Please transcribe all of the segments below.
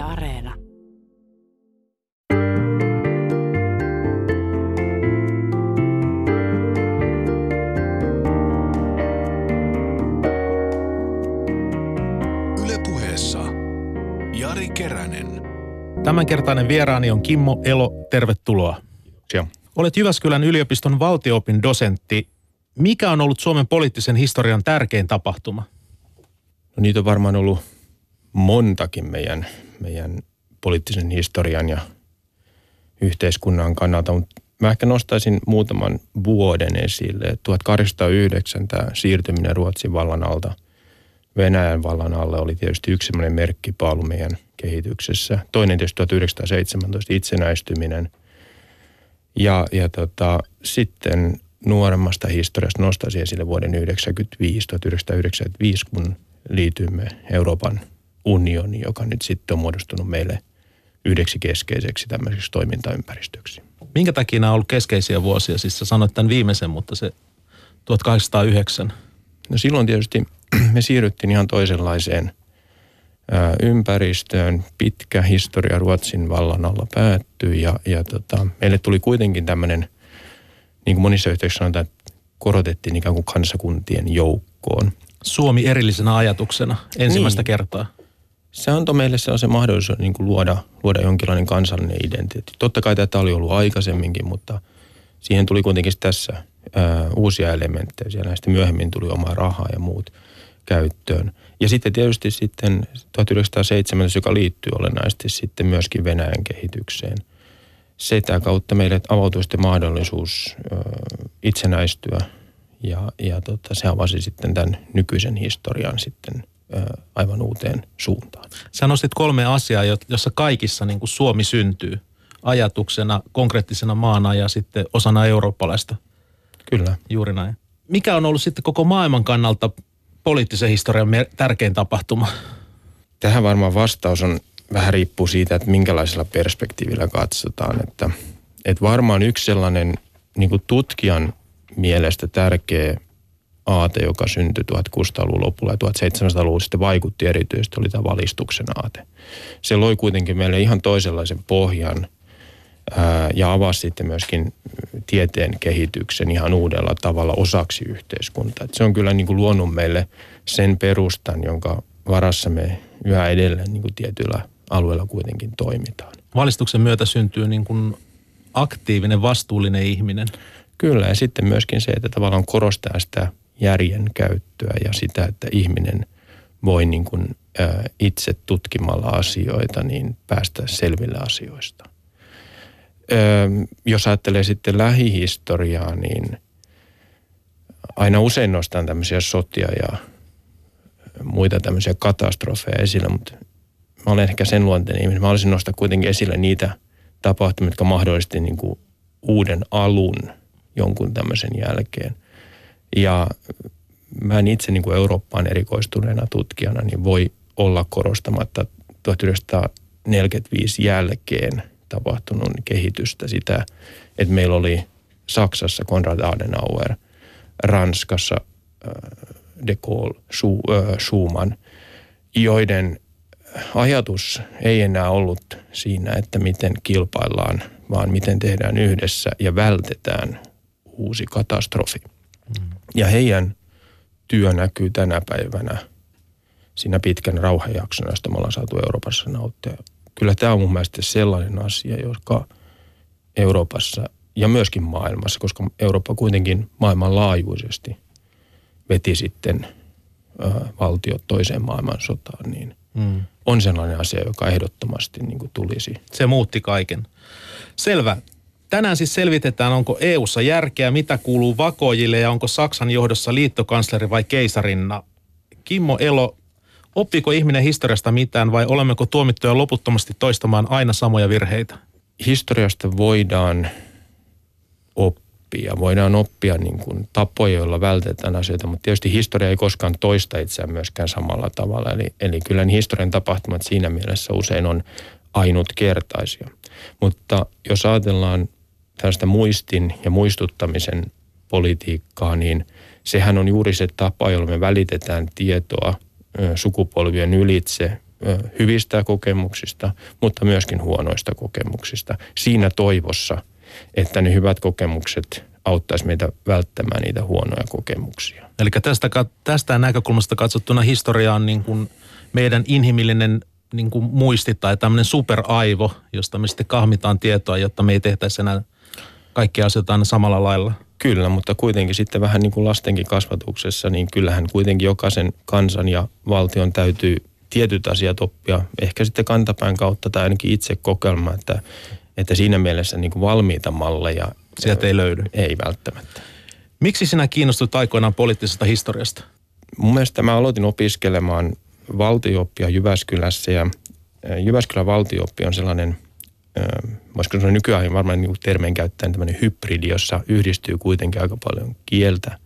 Yle Areena. Ylepuheessa Jari Keränen. Tämänkertainen vieraani on Kimmo Elo, tervetuloa. Joo. Olet Jyväskylän yliopiston valtioopin dosentti. Mikä on ollut Suomen poliittisen historian tärkein tapahtuma? No niitä on varmaan ollut montakin meidän, meidän poliittisen historian ja yhteiskunnan kannalta, mutta mä ehkä nostaisin muutaman vuoden esille. 1809 tämä siirtyminen Ruotsin vallan alta Venäjän vallan alle oli tietysti yksi sellainen merkkipaalu meidän kehityksessä. Toinen tietysti 1917 itsenäistyminen. Ja, ja tota, sitten nuoremmasta historiasta nostaisin esille vuoden 1995, 1995, kun liityimme Euroopan unioniin, joka nyt sitten on muodostunut meille yhdeksi keskeiseksi tämmöiseksi toimintaympäristöksi. Minkä takia nämä on ollut keskeisiä vuosia? Siis sä sanoit tämän viimeisen, mutta se 1809. No silloin tietysti me siirryttiin ihan toisenlaiseen ympäristöön. Pitkä historia Ruotsin vallan alla päättyi ja, ja tota, meille tuli kuitenkin tämmöinen, niin kuin monissa yhteyksissä sanotaan, että korotettiin ikään kuin kansakuntien joukkoon. Suomi erillisenä ajatuksena ensimmäistä Niin. kertaa. Se antoi meille sellaisen mahdollisuuden niin kuin luoda, luoda jonkinlainen kansallinen identiteetti. Totta kai tätä oli ollut aikaisemminkin, mutta siihen tuli kuitenkin tässä ää, uusia elementtejä. Siellä sitten myöhemmin tuli omaa rahaa ja muut käyttöön. Ja sitten tietysti sitten 1917, joka liittyy olennaisesti sitten myöskin Venäjän kehitykseen. Sitä kautta meille avautui sitten mahdollisuus ö, itsenäistyä ja, ja tota, se avasi sitten tämän nykyisen historian sitten aivan uuteen suuntaan. Sä nostit kolme asiaa, jo- jossa kaikissa niin kuin Suomi syntyy ajatuksena, konkreettisena maana ja sitten osana eurooppalaista. Kyllä. Juuri näin. Mikä on ollut sitten koko maailman kannalta poliittisen historian tärkein tapahtuma? Tähän varmaan vastaus on vähän riippuu siitä, että minkälaisella perspektiivillä katsotaan. Että, että varmaan yksi sellainen niin kuin tutkijan mielestä tärkeä aate, joka syntyi 1600-luvun lopulla ja 1700-luvulla sitten vaikutti erityisesti, oli tämä valistuksen aate. Se loi kuitenkin meille ihan toisenlaisen pohjan ää, ja avasi sitten myöskin tieteen kehityksen ihan uudella tavalla osaksi yhteiskuntaa. Et se on kyllä niin kuin luonut meille sen perustan, jonka varassa me yhä edelleen niin kuin tietyillä alueilla kuitenkin toimitaan. Valistuksen myötä syntyy niin kuin aktiivinen, vastuullinen ihminen. Kyllä, ja sitten myöskin se, että tavallaan korostaa sitä järjen käyttöä ja sitä, että ihminen voi niin kuin, itse tutkimalla asioita niin päästä selville asioista. Jos ajattelee sitten lähihistoriaa, niin aina usein nostan tämmöisiä sotia ja muita tämmöisiä katastrofeja esille, mutta mä olen ehkä sen luonteinen ihminen. Mä olisin nostaa kuitenkin esille niitä tapahtumia, jotka mahdollisesti niin kuin uuden alun jonkun tämmöisen jälkeen. Ja mä en itse niin kuin Eurooppaan erikoistuneena tutkijana niin voi olla korostamatta 1945 jälkeen tapahtunut kehitystä sitä, että meillä oli Saksassa Konrad Adenauer, Ranskassa äh, de Gaulle, äh, Schumann, joiden ajatus ei enää ollut siinä, että miten kilpaillaan, vaan miten tehdään yhdessä ja vältetään uusi katastrofi. Ja heidän työ näkyy tänä päivänä siinä pitkän rauhanjaksona, josta me ollaan saatu Euroopassa nauttia. Kyllä tämä on mun mielestä sellainen asia, joka Euroopassa ja myöskin maailmassa, koska Eurooppa kuitenkin maailmanlaajuisesti veti sitten ö, valtiot toiseen maailmansotaan, niin Mm. on sellainen asia, joka ehdottomasti niin kuin tulisi. Se muutti kaiken. Selvä. Tänään siis selvitetään, onko EU:ssa järkeä, mitä kuuluu vakoojille ja onko Saksan johdossa liittokansleri vai keisarinna. Kimmo Elo, oppiko ihminen historiasta mitään vai olemmeko tuomittuja loputtomasti toistamaan aina samoja virheitä? Historiasta voidaan oppia. Voidaan oppia niin kuin tapoja, joilla vältetään asioita, mutta tietysti historia ei koskaan toista itseään myöskään samalla tavalla. Eli, eli kyllä ne historian tapahtumat siinä mielessä usein on ainutkertaisia. Mutta jos ajatellaan tällaista muistin ja muistuttamisen politiikkaa, niin sehän on juuri se tapa, jolla me välitetään tietoa sukupolvien ylitse hyvistä kokemuksista, mutta myöskin huonoista kokemuksista. Siinä toivossa, että ne hyvät kokemukset auttaisi meitä välttämään niitä huonoja kokemuksia. Eli tästä, tästä näkökulmasta katsottuna historia on niin kuin meidän inhimillinen niin kuin muisti tai tämmöinen superaivo, josta me sitten kahmitaan tietoa, jotta me ei tehtäisi enää kaikkia asioita aina samalla lailla. Kyllä, mutta kuitenkin sitten vähän niin kuin lastenkin kasvatuksessa, niin kyllähän kuitenkin jokaisen kansan ja valtion täytyy tietyt asiat oppia, ehkä sitten kantapään kautta tai ainakin itse kokeilma, että, että siinä mielessä niin kuin valmiita malleja. Sieltä ei löydy. Ei välttämättä. Miksi sinä kiinnostut aikoinaan poliittisesta historiasta? Mun mielestä mä aloitin opiskelemaan valtiooppia Jyväskylässä ja Jyväskylän valtiooppi on sellainen, voisiko sanoa nykyään varmaan niin termeen käyttäen tämmöinen hybridi, jossa yhdistyy kuitenkin aika paljon kieltä,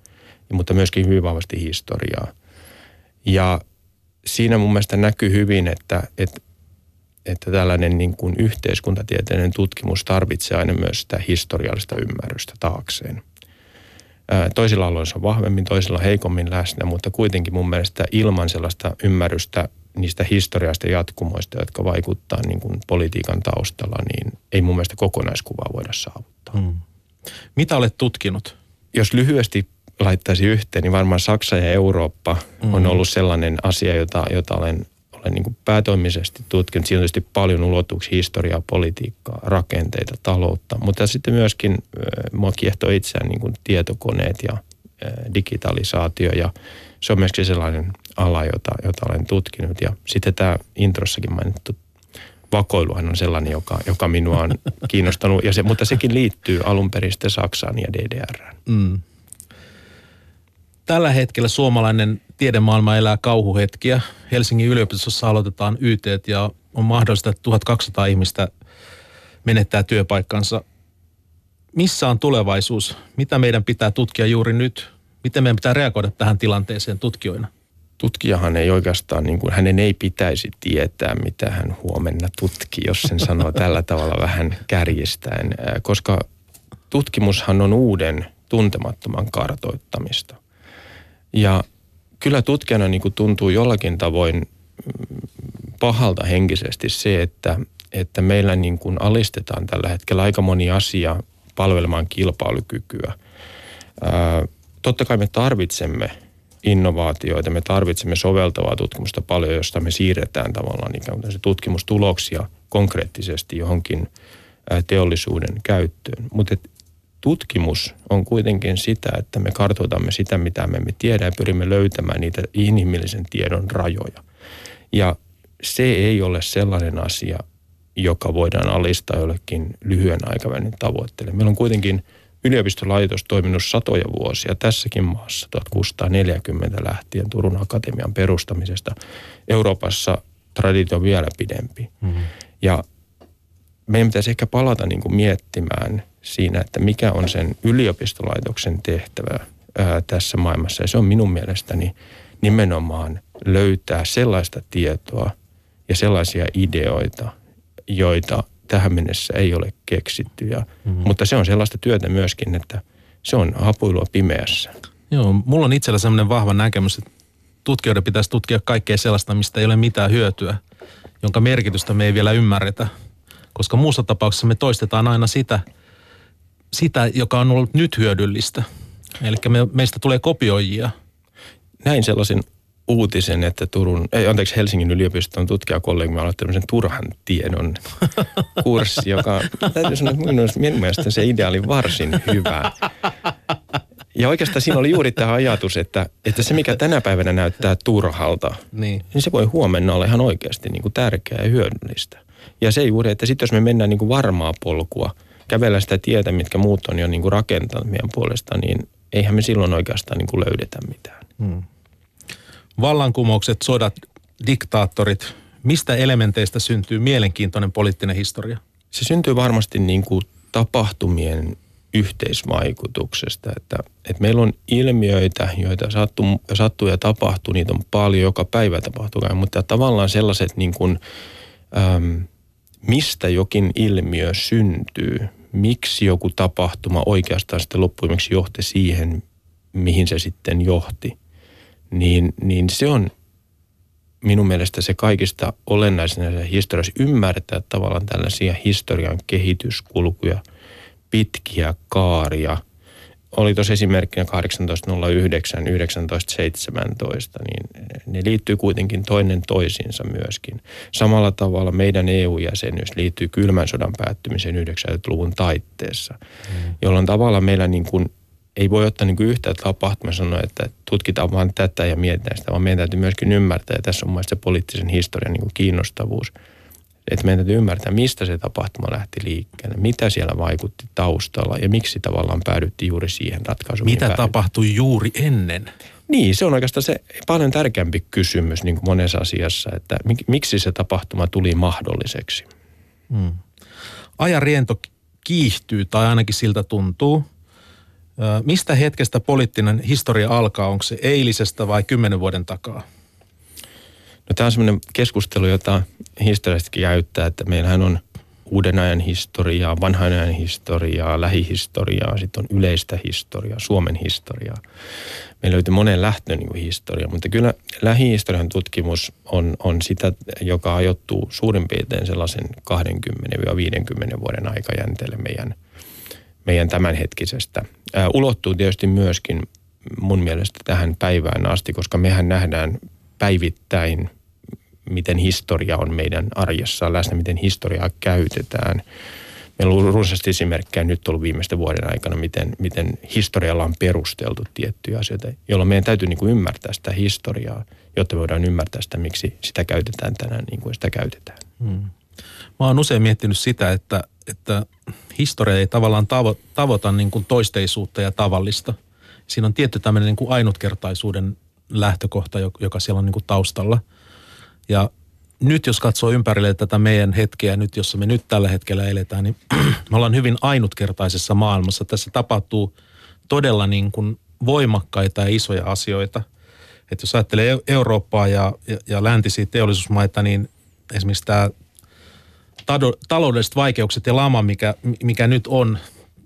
mutta myöskin hyvin vahvasti historiaa. Ja siinä mun mielestä näkyy hyvin, että, että, että tällainen niin kuin yhteiskuntatieteellinen tutkimus tarvitsee aina myös sitä historiallista ymmärrystä taakseen. Toisilla aloilla se on vahvemmin, toisilla heikommin läsnä, mutta kuitenkin mun mielestä ilman sellaista ymmärrystä niistä historiasta jatkumoista, jotka vaikuttaa niin kuin politiikan taustalla, niin ei mun mielestä kokonaiskuvaa voida saavuttaa. Hmm. Mitä olet tutkinut? Jos lyhyesti laittaisi yhteen, niin varmaan Saksa ja Eurooppa mm. on ollut sellainen asia, jota, jota olen, olen niin kuin päätoimisesti tutkinut. Siinä on tietysti paljon ulottuvuuksia, historiaa, politiikkaa, rakenteita, taloutta, mutta sitten myöskin äh, mua kiehtoo itseään niin kuin tietokoneet ja digitalisaatio ja se on myöskin sellainen ala, jota, jota olen tutkinut. Ja sitten tämä introssakin mainittu vakoiluhan on sellainen, joka, joka minua on kiinnostanut, ja se, mutta sekin liittyy alun perin Saksaan ja DDRään. Mm. Tällä hetkellä suomalainen tiedemaailma elää kauhuhetkiä. Helsingin yliopistossa aloitetaan YT ja on mahdollista, että 1200 ihmistä menettää työpaikkansa. Missä on tulevaisuus? Mitä meidän pitää tutkia juuri nyt? Miten meidän pitää reagoida tähän tilanteeseen tutkijoina? Tutkijahan ei oikeastaan, niin kuin, hänen ei pitäisi tietää, mitä hän huomenna tutki, jos sen sanoo tällä tavalla vähän kärjistäen, koska tutkimushan on uuden tuntemattoman kartoittamista. Ja kyllä tutkijana niin kuin tuntuu jollakin tavoin mm, pahalta henkisesti se, että, että meillä niin kuin alistetaan tällä hetkellä aika moni asia palvelemaan kilpailukykyä. Ää, totta kai me tarvitsemme innovaatioita, me tarvitsemme soveltavaa tutkimusta paljon, josta me siirretään tavallaan ikään kuin tutkimustuloksia konkreettisesti johonkin teollisuuden käyttöön. Mutta tutkimus on kuitenkin sitä, että me kartoitamme sitä, mitä me emme tiedä ja pyrimme löytämään niitä inhimillisen tiedon rajoja. Ja se ei ole sellainen asia, joka voidaan alistaa jollekin lyhyen aikavälin tavoitteelle. Meillä on kuitenkin yliopistolaitos toiminut satoja vuosia tässäkin maassa, 1640 lähtien Turun Akatemian perustamisesta. Euroopassa traditio on vielä pidempi. Mm-hmm. Ja meidän pitäisi ehkä palata niin kuin miettimään – siinä, että mikä on sen yliopistolaitoksen tehtävä ää, tässä maailmassa. Ja se on minun mielestäni nimenomaan löytää sellaista tietoa ja sellaisia ideoita, joita tähän mennessä ei ole keksitty. Ja, mm-hmm. Mutta se on sellaista työtä myöskin, että se on hapuilua pimeässä. Joo, mulla on itsellä sellainen vahva näkemys, että tutkijoiden pitäisi tutkia kaikkea sellaista, mistä ei ole mitään hyötyä, jonka merkitystä me ei vielä ymmärretä. Koska muussa tapauksessa me toistetaan aina sitä – sitä, joka on ollut nyt hyödyllistä. Eli me, meistä tulee kopioijia. Näin sellaisen uutisen, että Turun, ei, anteeksi, Helsingin yliopiston tutkijakollegimme on tämmöisen turhan tiedon kurssi, joka täytyy sanoa, että minun mielestä se idea oli varsin hyvä. Ja oikeastaan siinä oli juuri tämä ajatus, että, että se mikä tänä päivänä näyttää turhalta, niin, niin se voi huomenna olla ihan oikeasti niin kuin tärkeää ja hyödyllistä. Ja se juuri, että sitten jos me mennään niin kuin varmaa polkua – kävellä sitä tietä, mitkä muut on jo niin kuin rakentanut meidän puolesta, niin eihän me silloin oikeastaan niin kuin löydetä mitään. Hmm. Vallankumoukset, sodat, diktaattorit, mistä elementeistä syntyy mielenkiintoinen poliittinen historia? Se syntyy varmasti niin kuin tapahtumien yhteisvaikutuksesta, että, että meillä on ilmiöitä, joita sattuu, sattuu ja tapahtuu, niitä on paljon, joka päivä tapahtuu, mutta tavallaan sellaiset niin kuin, äm, mistä jokin ilmiö syntyy, miksi joku tapahtuma oikeastaan sitten loppujen johti siihen, mihin se sitten johti, niin, niin se on minun mielestä se kaikista olennaisin historiassa ymmärtää tavallaan tällaisia historian kehityskulkuja, pitkiä kaaria. Oli tuossa esimerkkinä 1809, 1917, niin ne liittyy kuitenkin toinen toisiinsa myöskin. Samalla tavalla meidän EU-jäsenyys liittyy kylmän sodan päättymiseen 90-luvun taitteessa, mm. jolloin tavallaan meillä niin kuin ei voi ottaa niin yhtä tapahtumaa sanoa, että tutkitaan vain tätä ja mietitään sitä, vaan meidän täytyy myöskin ymmärtää, ja tässä on mielestäni se poliittisen historian niin kiinnostavuus, että meidän täytyy ymmärtää, mistä se tapahtuma lähti liikkeelle, mitä siellä vaikutti taustalla ja miksi tavallaan päädyttiin juuri siihen ratkaisuun. Mitä tapahtui juuri ennen? Niin, se on oikeastaan se paljon tärkeämpi kysymys niin kuin monessa asiassa, että miksi se tapahtuma tuli mahdolliseksi. Hmm. Ajan riento kiihtyy tai ainakin siltä tuntuu. Mistä hetkestä poliittinen historia alkaa? Onko se eilisestä vai kymmenen vuoden takaa? No tämä on semmoinen keskustelu, jota historiastikin käyttää, että meillähän on uuden ajan historiaa, vanhan ajan historiaa, lähihistoriaa, sitten on yleistä historiaa, Suomen historiaa. Meillä löytyy monen lähtön niin historia, mutta kyllä lähihistorian tutkimus on, on sitä, joka ajoittuu suurin piirtein sellaisen 20-50 vuoden aikajänteelle meidän, meidän tämänhetkisestä. Ää, ulottuu tietysti myöskin mun mielestä tähän päivään asti, koska mehän nähdään päivittäin, miten historia on meidän arjessa läsnä, miten historiaa käytetään. Meillä on runsaasti esimerkkejä nyt ollut viimeisten vuoden aikana, miten, miten historialla on perusteltu tiettyjä asioita, jolloin meidän täytyy niin kuin ymmärtää sitä historiaa, jotta voidaan ymmärtää sitä, miksi sitä käytetään tänään niin kuin sitä käytetään. Hmm. Mä oon usein miettinyt sitä, että, että historia ei tavallaan tavo, tavoita niin kuin toisteisuutta ja tavallista. Siinä on tietty tämmöinen niin kuin ainutkertaisuuden lähtökohta, joka siellä on niin kuin taustalla. Ja nyt jos katsoo ympärille tätä meidän hetkeä, nyt jossa me nyt tällä hetkellä eletään, niin me ollaan hyvin ainutkertaisessa maailmassa. Tässä tapahtuu todella niin kuin voimakkaita ja isoja asioita. Että jos ajattelee Eurooppaa ja, ja, ja läntisiä teollisuusmaita, niin esimerkiksi tämä taloudelliset vaikeukset ja lama, mikä, mikä nyt on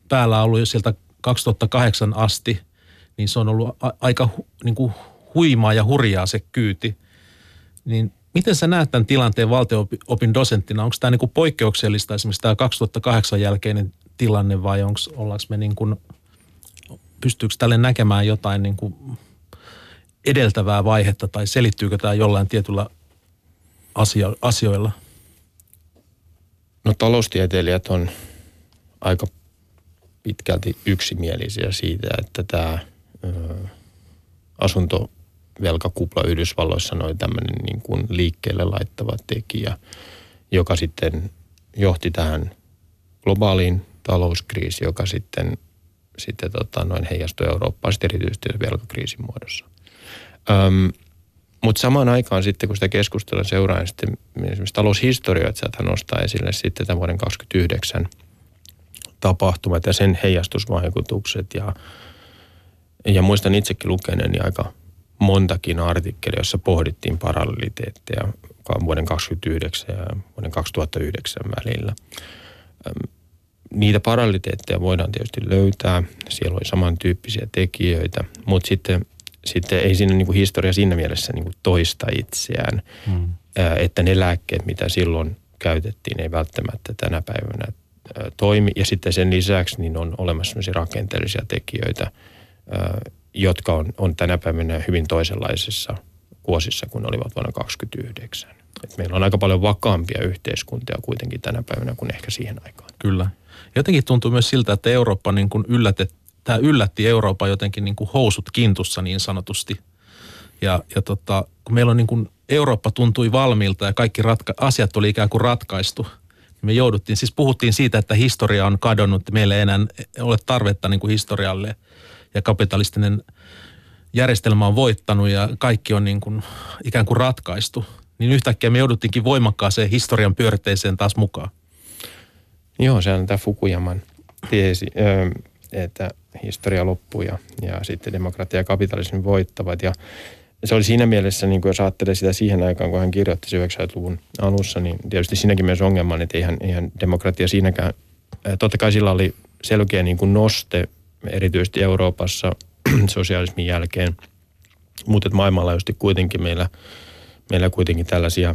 päällä ollut jo sieltä 2008 asti, niin se on ollut aika niin kuin huimaa ja hurjaa se kyyti. Niin miten sä näet tämän tilanteen valtio-opin dosenttina? Onko tämä niin kuin poikkeuksellista esimerkiksi tämä 2008 jälkeinen tilanne vai onko, me niin kuin, pystyykö tälle näkemään jotain niin kuin edeltävää vaihetta tai selittyykö tämä jollain tietyllä asio- asioilla? No taloustieteilijät on aika pitkälti yksimielisiä siitä, että tämä ö, asunto velkakupla Yhdysvalloissa oli tämmöinen niin kuin liikkeelle laittava tekijä, joka sitten johti tähän globaaliin talouskriisiin, joka sitten, sitten tota, noin heijastui Eurooppaan sitten erityisesti velkakriisin muodossa. Öm, mutta samaan aikaan sitten, kun sitä keskustelua seuraa, niin sitten esimerkiksi taloushistorioitsijat nostaa esille sitten tämän vuoden 2029 tapahtumat ja sen heijastusvaikutukset. Ja, ja muistan itsekin lukeneeni aika montakin artikkelia, jossa pohdittiin paralleliteetteja vuoden 2029 ja vuoden 2009 välillä. Niitä paralleliteetteja voidaan tietysti löytää. Siellä oli samantyyppisiä tekijöitä, mutta sitten, sitten ei siinä niin kuin historia siinä mielessä niin kuin toista itseään, hmm. että ne lääkkeet, mitä silloin käytettiin, ei välttämättä tänä päivänä toimi. Ja sitten sen lisäksi niin on olemassa rakenteellisia tekijöitä, jotka on, on tänä päivänä hyvin toisenlaisissa vuosissa kuin olivat vuonna 2029. Et meillä on aika paljon vakaampia yhteiskuntia kuitenkin tänä päivänä kuin ehkä siihen aikaan. Kyllä. Jotenkin tuntuu myös siltä, että Eurooppa niin kuin yllätet, tämä yllätti Euroopan jotenkin niin kuin housut kintussa niin sanotusti. Ja, ja tota, kun meillä on niin kuin, Eurooppa tuntui valmiilta ja kaikki ratka- asiat oli ikään kuin ratkaistu, niin me jouduttiin, siis puhuttiin siitä, että historia on kadonnut, meillä ei enää ole tarvetta niin kuin historialle – ja kapitalistinen järjestelmä on voittanut ja kaikki on niin kuin ikään kuin ratkaistu, niin yhtäkkiä me jouduttiinkin voimakkaaseen historian pyörteeseen taas mukaan. Joo, se on tämä Fukuyaman tiesi, että historia loppuu ja, ja sitten demokratia ja kapitalismi voittavat. Ja se oli siinä mielessä, niin kuin jos ajattelee sitä siihen aikaan, kun hän kirjoitti 90-luvun alussa, niin tietysti siinäkin myös ongelma, että eihän, eihän demokratia siinäkään, totta kai sillä oli selkeä niin kuin noste erityisesti Euroopassa sosialismin jälkeen. Mutta maailmanlaajuisesti kuitenkin meillä, meillä kuitenkin tällaisia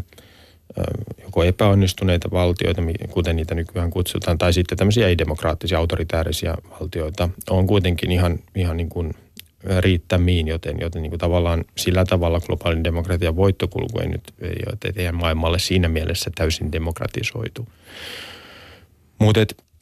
joko epäonnistuneita valtioita, kuten niitä nykyään kutsutaan, tai sitten tämmöisiä ei-demokraattisia, autoritäärisiä valtioita, on kuitenkin ihan, ihan niin kuin riittämiin, joten, joten niin kuin tavallaan sillä tavalla globaalin demokratian voittokulku ei nyt ei maailmalle siinä mielessä täysin demokratisoitu. Mutta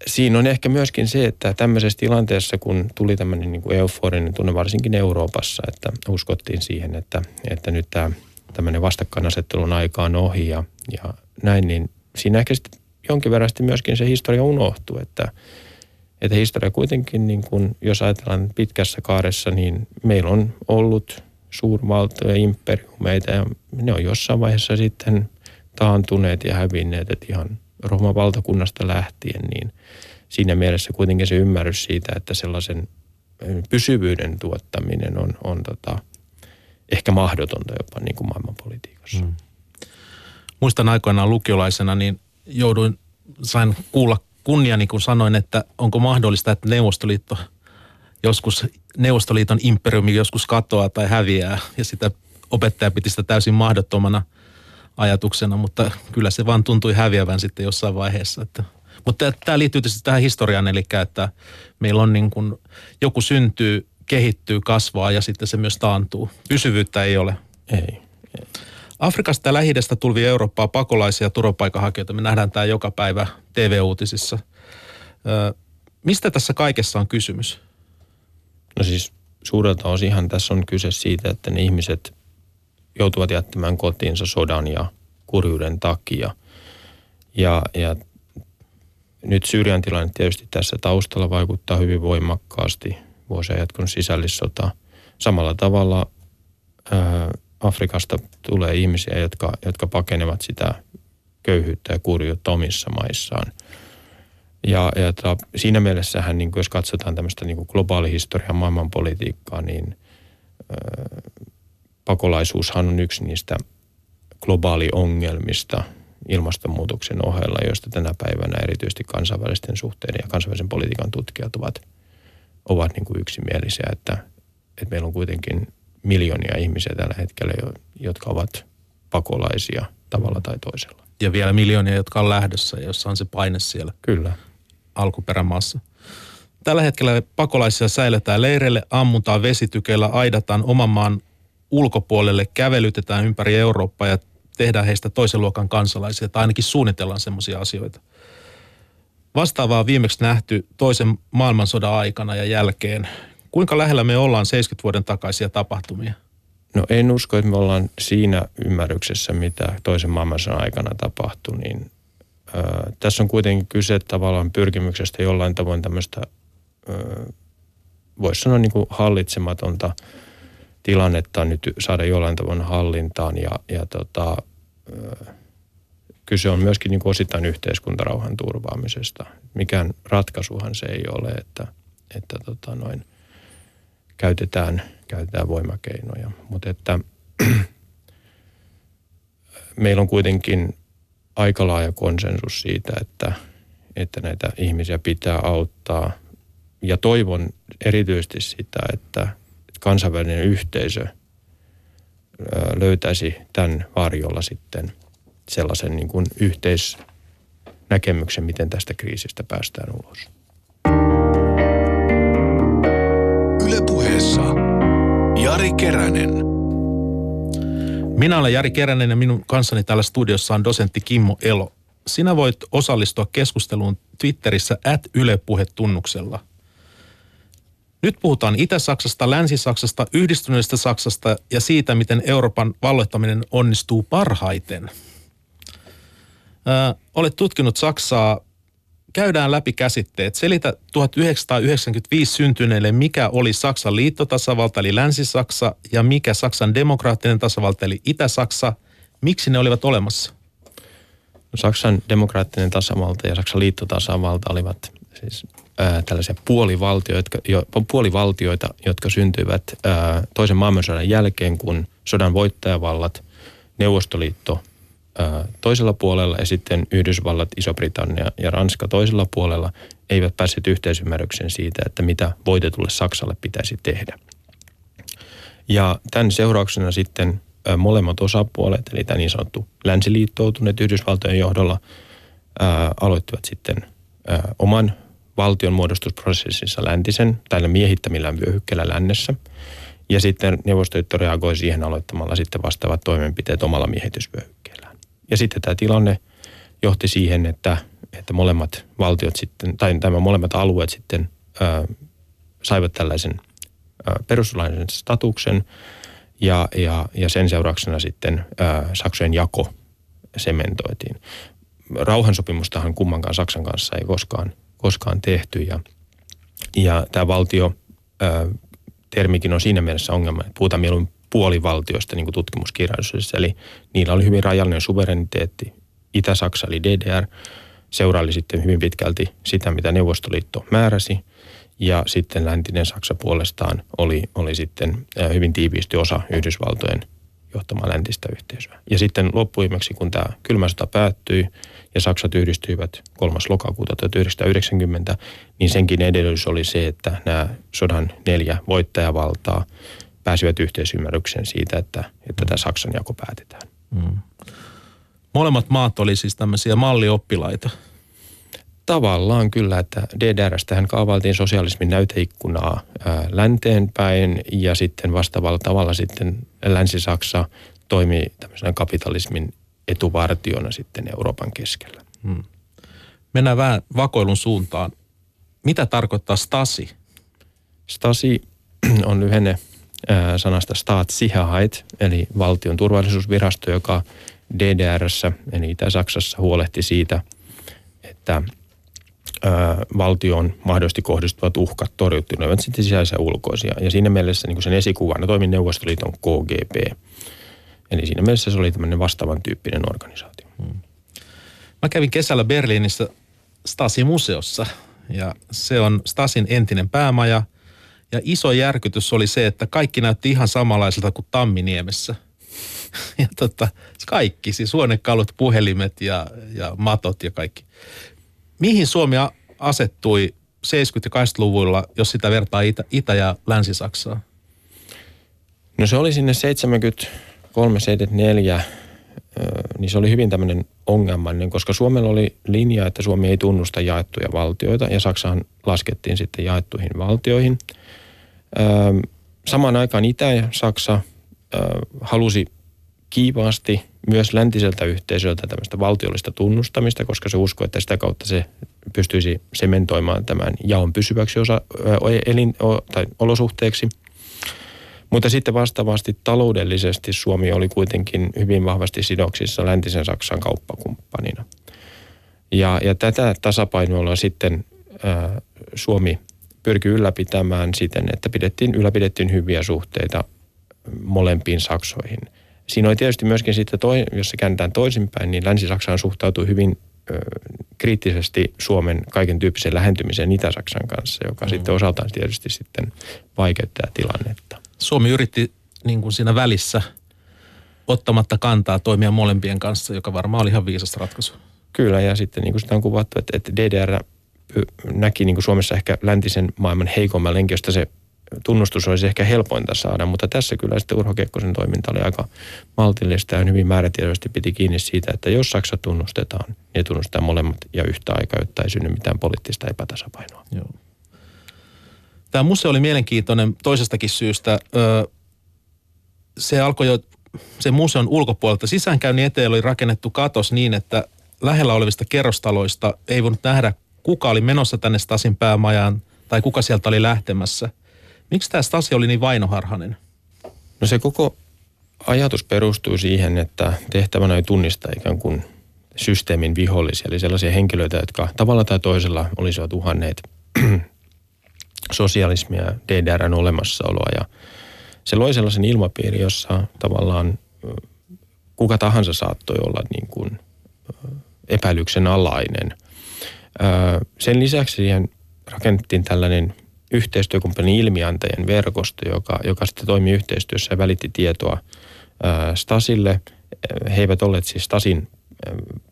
siinä on ehkä myöskin se, että tämmöisessä tilanteessa, kun tuli tämmöinen niin kuin euforinen tunne varsinkin Euroopassa, että uskottiin siihen, että, että nyt tämä tämmöinen vastakkainasettelun aika on ohi ja, ja näin, niin siinä ehkä sitten jonkin verran myöskin se historia unohtuu, että, että historia kuitenkin, niin kuin, jos ajatellaan pitkässä kaaressa, niin meillä on ollut suurvaltoja, imperiumeita ja ne on jossain vaiheessa sitten taantuneet ja hävinneet, että ihan Rooman valtakunnasta lähtien, niin siinä mielessä kuitenkin se ymmärrys siitä, että sellaisen pysyvyyden tuottaminen on, on tota, ehkä mahdotonta jopa niin kuin maailmanpolitiikassa. Mm. Muistan aikoinaan lukiolaisena, niin jouduin, sain kuulla kunnia, niin kuin sanoin, että onko mahdollista, että Neuvostoliitto joskus, Neuvostoliiton imperiumi joskus katoaa tai häviää ja sitä opettaja piti sitä täysin mahdottomana ajatuksena, mutta kyllä se vaan tuntui häviävän sitten jossain vaiheessa. Että, mutta tämä liittyy tietysti tähän historiaan, eli että meillä on niin kuin, joku syntyy, kehittyy, kasvaa ja sitten se myös taantuu. Pysyvyyttä ei ole. Ei. ei. Afrikasta ja lähi tulvia Eurooppaa pakolaisia ja turvapaikanhakijoita. Me nähdään tämä joka päivä TV-uutisissa. Ö, mistä tässä kaikessa on kysymys? No siis suurelta osinhan tässä on kyse siitä, että ne ihmiset joutuvat jättämään kotiinsa sodan ja kurjuuden takia. Ja, ja nyt Syyrian tilanne tietysti tässä taustalla vaikuttaa hyvin voimakkaasti. Vuosia jatkunut sisällissota. Samalla tavalla ää, Afrikasta tulee ihmisiä, jotka, jotka pakenevat sitä köyhyyttä ja kurjuutta omissa maissaan. Ja, ja ta, siinä mielessähän, niin jos katsotaan tämmöistä niin globaalihistoriaa maailmanpolitiikkaa, niin ö, pakolaisuushan on yksi niistä globaaliongelmista ilmastonmuutoksen ohella, joista tänä päivänä erityisesti kansainvälisten suhteiden ja kansainvälisen politiikan tutkijat ovat, ovat niin kuin yksimielisiä, että, että meillä on kuitenkin miljoonia ihmisiä tällä hetkellä, jotka ovat pakolaisia tavalla tai toisella. Ja vielä miljoonia, jotka on lähdössä, jossa on se paine siellä. Kyllä. Alkuperämaassa. Tällä hetkellä pakolaisia säilytään leireille, ammutaan vesitykeillä, aidataan oman maan ulkopuolelle, kävelytetään ympäri Eurooppaa ja tehdään heistä toisen luokan kansalaisia, tai ainakin suunnitellaan semmoisia asioita. Vastaavaa on viimeksi nähty toisen maailmansodan aikana ja jälkeen. Kuinka lähellä me ollaan 70 vuoden takaisia tapahtumia? No en usko, että me ollaan siinä ymmärryksessä, mitä toisen maailmansodan aikana tapahtui, niin ö, tässä on kuitenkin kyse tavallaan pyrkimyksestä jollain tavoin tämmöistä, voisi sanoa niin kuin hallitsematonta tilannetta nyt saada jollain tavoin hallintaan ja, ja tota, ö, kyse on myöskin niin kuin osittain yhteiskuntarauhan turvaamisesta. Mikään ratkaisuhan se ei ole, että, että tota noin, käytetään, käytetään voimakeinoja. Mutta että meillä on kuitenkin aika laaja konsensus siitä, että, että näitä ihmisiä pitää auttaa. Ja toivon erityisesti sitä, että kansainvälinen yhteisö löytäisi tämän varjolla sitten sellaisen niin kuin yhteisnäkemyksen, miten tästä kriisistä päästään ulos. Jari Keränen. Minä olen Jari Keränen ja minun kanssani täällä studiossa on dosentti Kimmo Elo. Sinä voit osallistua keskusteluun Twitterissä at ylepuhetunnuksella. Nyt puhutaan Itä-Saksasta, Länsi-Saksasta, yhdistyneestä Saksasta ja siitä, miten Euroopan valloittaminen onnistuu parhaiten. Ö, olet tutkinut Saksaa käydään läpi käsitteet. Selitä 1995 syntyneille, mikä oli Saksan liittotasavalta eli Länsi-Saksa ja mikä Saksan demokraattinen tasavalta eli Itä-Saksa. Miksi ne olivat olemassa? No, Saksan demokraattinen tasavalta ja Saksan liittotasavalta olivat siis ää, tällaisia puolivaltioita, jotka, jo, puolivaltioita, jotka syntyivät ää, toisen maailmansodan jälkeen, kun sodan voittajavallat, Neuvostoliitto – toisella puolella ja sitten Yhdysvallat, Iso-Britannia ja Ranska toisella puolella eivät päässeet yhteisymmärrykseen siitä, että mitä voitetulle Saksalle pitäisi tehdä. Ja tämän seurauksena sitten molemmat osapuolet, eli tämä niin sanottu länsiliittoutuneet Yhdysvaltojen johdolla, ää, aloittivat sitten ää, oman valtion muodostusprosessissa läntisen tai miehittämillään vyöhykkeellä lännessä. Ja sitten Neuvostoliitto reagoi siihen aloittamalla sitten vastaavat toimenpiteet omalla miehitysvyöhykkeellään. Ja sitten tämä tilanne johti siihen, että, että molemmat valtiot sitten, tai tämä molemmat alueet sitten ää, saivat tällaisen ää, perustuslaillisen statuksen ja, ja, ja sen seurauksena sitten ää, Saksojen jako sementoitiin. Rauhansopimustahan kummankaan Saksan kanssa ei koskaan, koskaan tehty ja, ja tämä valtio ää, termikin on siinä mielessä ongelma, että puhutaan mieluummin puolivaltiosta niin kuin tutkimuskirjallisuudessa. Eli niillä oli hyvin rajallinen suvereniteetti. Itä-Saksa eli DDR seuraili sitten hyvin pitkälti sitä, mitä Neuvostoliitto määräsi. Ja sitten läntinen Saksa puolestaan oli, oli sitten hyvin tiiviisti osa Yhdysvaltojen johtamaa läntistä yhteisöä. Ja sitten loppuimeksi, kun tämä kylmä sota päättyi ja Saksat yhdistyivät 3. lokakuuta 1990, niin senkin edellytys oli se, että nämä sodan neljä voittajavaltaa pääsivät yhteisymmärrykseen siitä, että, että tämä Saksan jako päätetään. Mm. Molemmat maat oli siis tämmöisiä mallioppilaita. Tavallaan kyllä, että DDRstähän kaavailtiin sosialismin näyteikkunaa ää, länteen päin ja sitten vastaavalla tavalla sitten Länsi-Saksa toimi tämmöisenä kapitalismin etuvartiona sitten Euroopan keskellä. Hmm. Mennään vähän vakoilun suuntaan. Mitä tarkoittaa Stasi? Stasi on lyhenne sanasta Staatssicherheit, eli valtion turvallisuusvirasto, joka DDRssä eli Itä-Saksassa huolehti siitä, että valtioon mahdollisesti kohdistuvat uhkat torjuttiin, ne ovat sitten sisäisiä ulkoisia. Ja siinä mielessä niin sen esikuvana toimi Neuvostoliiton KGP. Eli siinä mielessä se oli tämmöinen vastaavan tyyppinen organisaatio. Hmm. Mä kävin kesällä Berliinissä Stasi-museossa ja se on Stasin entinen päämaja. Ja iso järkytys oli se, että kaikki näytti ihan samanlaiselta kuin Tamminiemessä. Ja tota, kaikki, siis huonekalut, puhelimet ja, ja matot ja kaikki. Mihin Suomi asettui 70- ja 80-luvulla, jos sitä vertaa Itä-, Itä- ja Länsi-Saksaa? No se oli sinne 73, 74, niin se oli hyvin tämmöinen ongelmallinen, koska Suomella oli linja, että Suomi ei tunnusta jaettuja valtioita ja Saksaan laskettiin sitten jaettuihin valtioihin. Samaan aikaan Itä- ja Saksa halusi kiivaasti myös läntiseltä yhteisöltä tämmöistä valtiollista tunnustamista, koska se uskoi, että sitä kautta se pystyisi sementoimaan tämän jaon pysyväksi osa, elin, tai olosuhteeksi. Mutta sitten vastaavasti taloudellisesti Suomi oli kuitenkin hyvin vahvasti sidoksissa läntisen Saksan kauppakumppanina. Ja, ja tätä tasapainoa sitten ää, Suomi pyrki ylläpitämään siten, että pidettiin, ylläpidettiin hyviä suhteita molempiin Saksoihin – Siinä oli tietysti myöskin sitten, toi, jos se käännetään toisinpäin, niin Länsi-Saksaan suhtautui hyvin ö, kriittisesti Suomen kaiken tyyppisen lähentymiseen Itä-Saksan kanssa, joka mm. sitten osaltaan tietysti sitten vaikeuttaa tilannetta. Suomi yritti niin kuin siinä välissä ottamatta kantaa toimia molempien kanssa, joka varmaan oli ihan viisas ratkaisu. Kyllä, ja sitten niin kuin sitä on kuvattu, että, että DDR näki niin kuin Suomessa ehkä läntisen maailman heikomman lenki, josta se tunnustus olisi ehkä helpointa saada, mutta tässä kyllä sitten Urho Kekkosen toiminta oli aika maltillista ja hyvin määrätietoisesti piti kiinni siitä, että jos Saksa tunnustetaan, niin tunnustetaan molemmat ja yhtä aikaa, jotta ei synny mitään poliittista epätasapainoa. Joo. Tämä museo oli mielenkiintoinen toisestakin syystä. Se alkoi jo sen museon ulkopuolelta. Sisäänkäynnin eteen oli rakennettu katos niin, että lähellä olevista kerrostaloista ei voinut nähdä, kuka oli menossa tänne Stasin päämajaan tai kuka sieltä oli lähtemässä – Miksi tämä Stasi oli niin vainoharhainen? No se koko ajatus perustuu siihen, että tehtävänä ei tunnistaa ikään kuin systeemin vihollisia, eli sellaisia henkilöitä, jotka tavalla tai toisella olisivat uhanneet sosialismia, DDRn olemassaoloa ja se loi sellaisen ilmapiiri, jossa tavallaan kuka tahansa saattoi olla niin kuin epäilyksen alainen. Sen lisäksi siihen rakennettiin tällainen yhteistyökumppanin ilmiantajien verkosto, joka, joka sitten toimi yhteistyössä ja välitti tietoa Stasille. He eivät olleet siis Stasin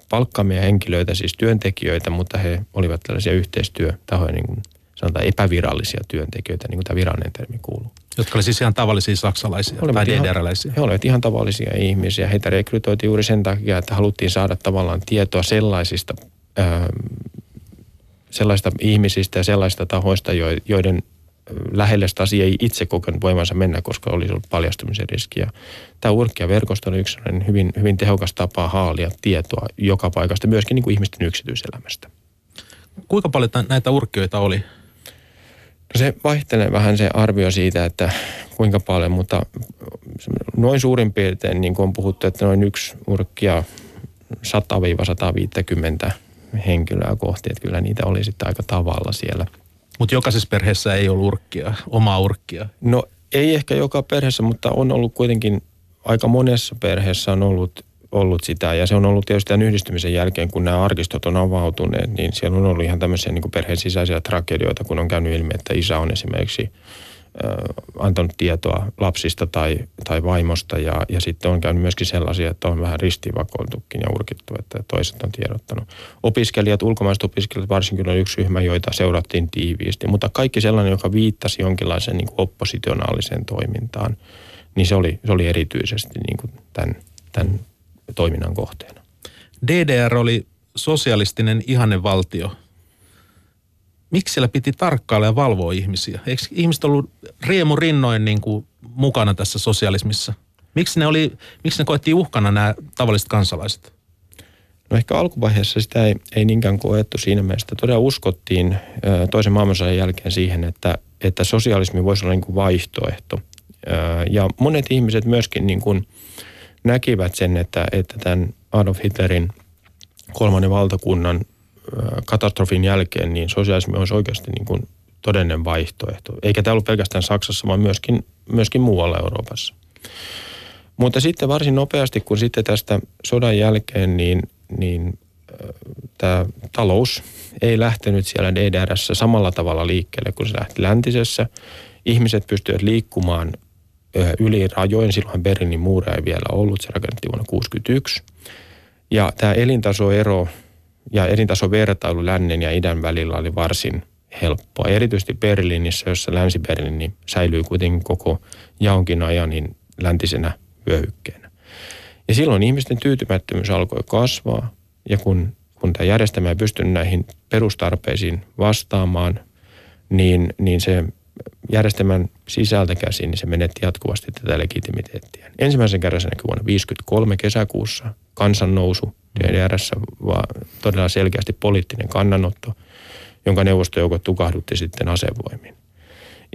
palkkaamia henkilöitä, siis työntekijöitä, mutta he olivat tällaisia yhteistyötahoja, niin kuin sanotaan epävirallisia työntekijöitä, niin kuin tämä virallinen termi kuuluu. Jotka oli siis ihan tavallisia saksalaisia Olivat tai DDR-läisiä. He olivat ihan tavallisia ihmisiä. Heitä rekrytoitiin juuri sen takia, että haluttiin saada tavallaan tietoa sellaisista, sellaista ihmisistä ja sellaista tahoista, jo- joiden lähelle Stasi ei itse kokenut voimansa mennä, koska olisi ollut paljastumisen riski. Ja tämä Urkkia-verkosto oli yksi hyvin, hyvin tehokas tapa haalia tietoa joka paikasta, myöskin niin kuin ihmisten yksityiselämästä. Kuinka paljon näitä urkkioita oli? No se vaihtelee vähän se arvio siitä, että kuinka paljon, mutta noin suurin piirtein niin kuin on puhuttu, että noin yksi urkkia 100-150 henkilöä kohti, että kyllä niitä oli sitten aika tavalla siellä. Mutta jokaisessa perheessä ei ollut urkkia, omaa urkkia. No ei ehkä joka perheessä, mutta on ollut kuitenkin aika monessa perheessä on ollut, ollut sitä. Ja se on ollut tietysti tämän yhdistymisen jälkeen, kun nämä arkistot on avautuneet, niin siellä on ollut ihan tämmöisiä niin perheen sisäisiä tragedioita, kun on käynyt ilmi, että isä on esimerkiksi antanut tietoa lapsista tai, tai vaimosta ja, ja sitten on käynyt myöskin sellaisia, että on vähän ristiinvakoiltukin ja urkittu, että toiset on tiedottanut. Opiskelijat, ulkomaiset opiskelijat varsinkin on yksi ryhmä, joita seurattiin tiiviisti, mutta kaikki sellainen, joka viittasi jonkinlaiseen niin kuin oppositionaaliseen toimintaan, niin se oli, se oli erityisesti niin kuin tämän, tämän toiminnan kohteena. DDR oli sosialistinen ihannevaltio. Miksi siellä piti tarkkailla ja valvoa ihmisiä? Eikö ihmiset ollut riemu rinnoin niin kuin mukana tässä sosialismissa? Miksi ne, oli, miksi ne koettiin uhkana nämä tavalliset kansalaiset? No ehkä alkuvaiheessa sitä ei, ei niinkään koettu siinä mielessä, todella uskottiin toisen maailmansodan jälkeen siihen, että, että sosialismi voisi olla niin kuin vaihtoehto. Ja monet ihmiset myöskin niin kuin näkivät sen, että, että tämän Adolf Hitlerin kolmannen valtakunnan katastrofin jälkeen, niin sosialismi olisi oikeasti niin kuin todellinen vaihtoehto. Eikä tämä ollut pelkästään Saksassa, vaan myöskin, myöskin muualla Euroopassa. Mutta sitten varsin nopeasti, kun sitten tästä sodan jälkeen, niin, niin tämä talous ei lähtenyt siellä DDRssä samalla tavalla liikkeelle kuin se lähti läntisessä. Ihmiset pystyivät liikkumaan yli rajojen, silloin Berliinin muuria ei vielä ollut, se rakennettiin vuonna 1961. Ja tämä elintasoero ja elintasovertailu lännen ja idän välillä oli varsin helppoa. Erityisesti Berliinissä, jossa Länsi-Berliini säilyy kuitenkin koko jaonkin ajan niin läntisenä vyöhykkeenä. Ja silloin ihmisten tyytymättömyys alkoi kasvaa ja kun, kun tämä järjestelmä ei pystynyt näihin perustarpeisiin vastaamaan, niin, niin se järjestelmän sisältä käsin, niin se menetti jatkuvasti tätä legitimiteettiä. Ensimmäisen kerran se näkyi vuonna 1953 kesäkuussa kansannousu DDRssä, vaan todella selkeästi poliittinen kannanotto, jonka neuvostojoukot tukahdutti sitten asevoimin.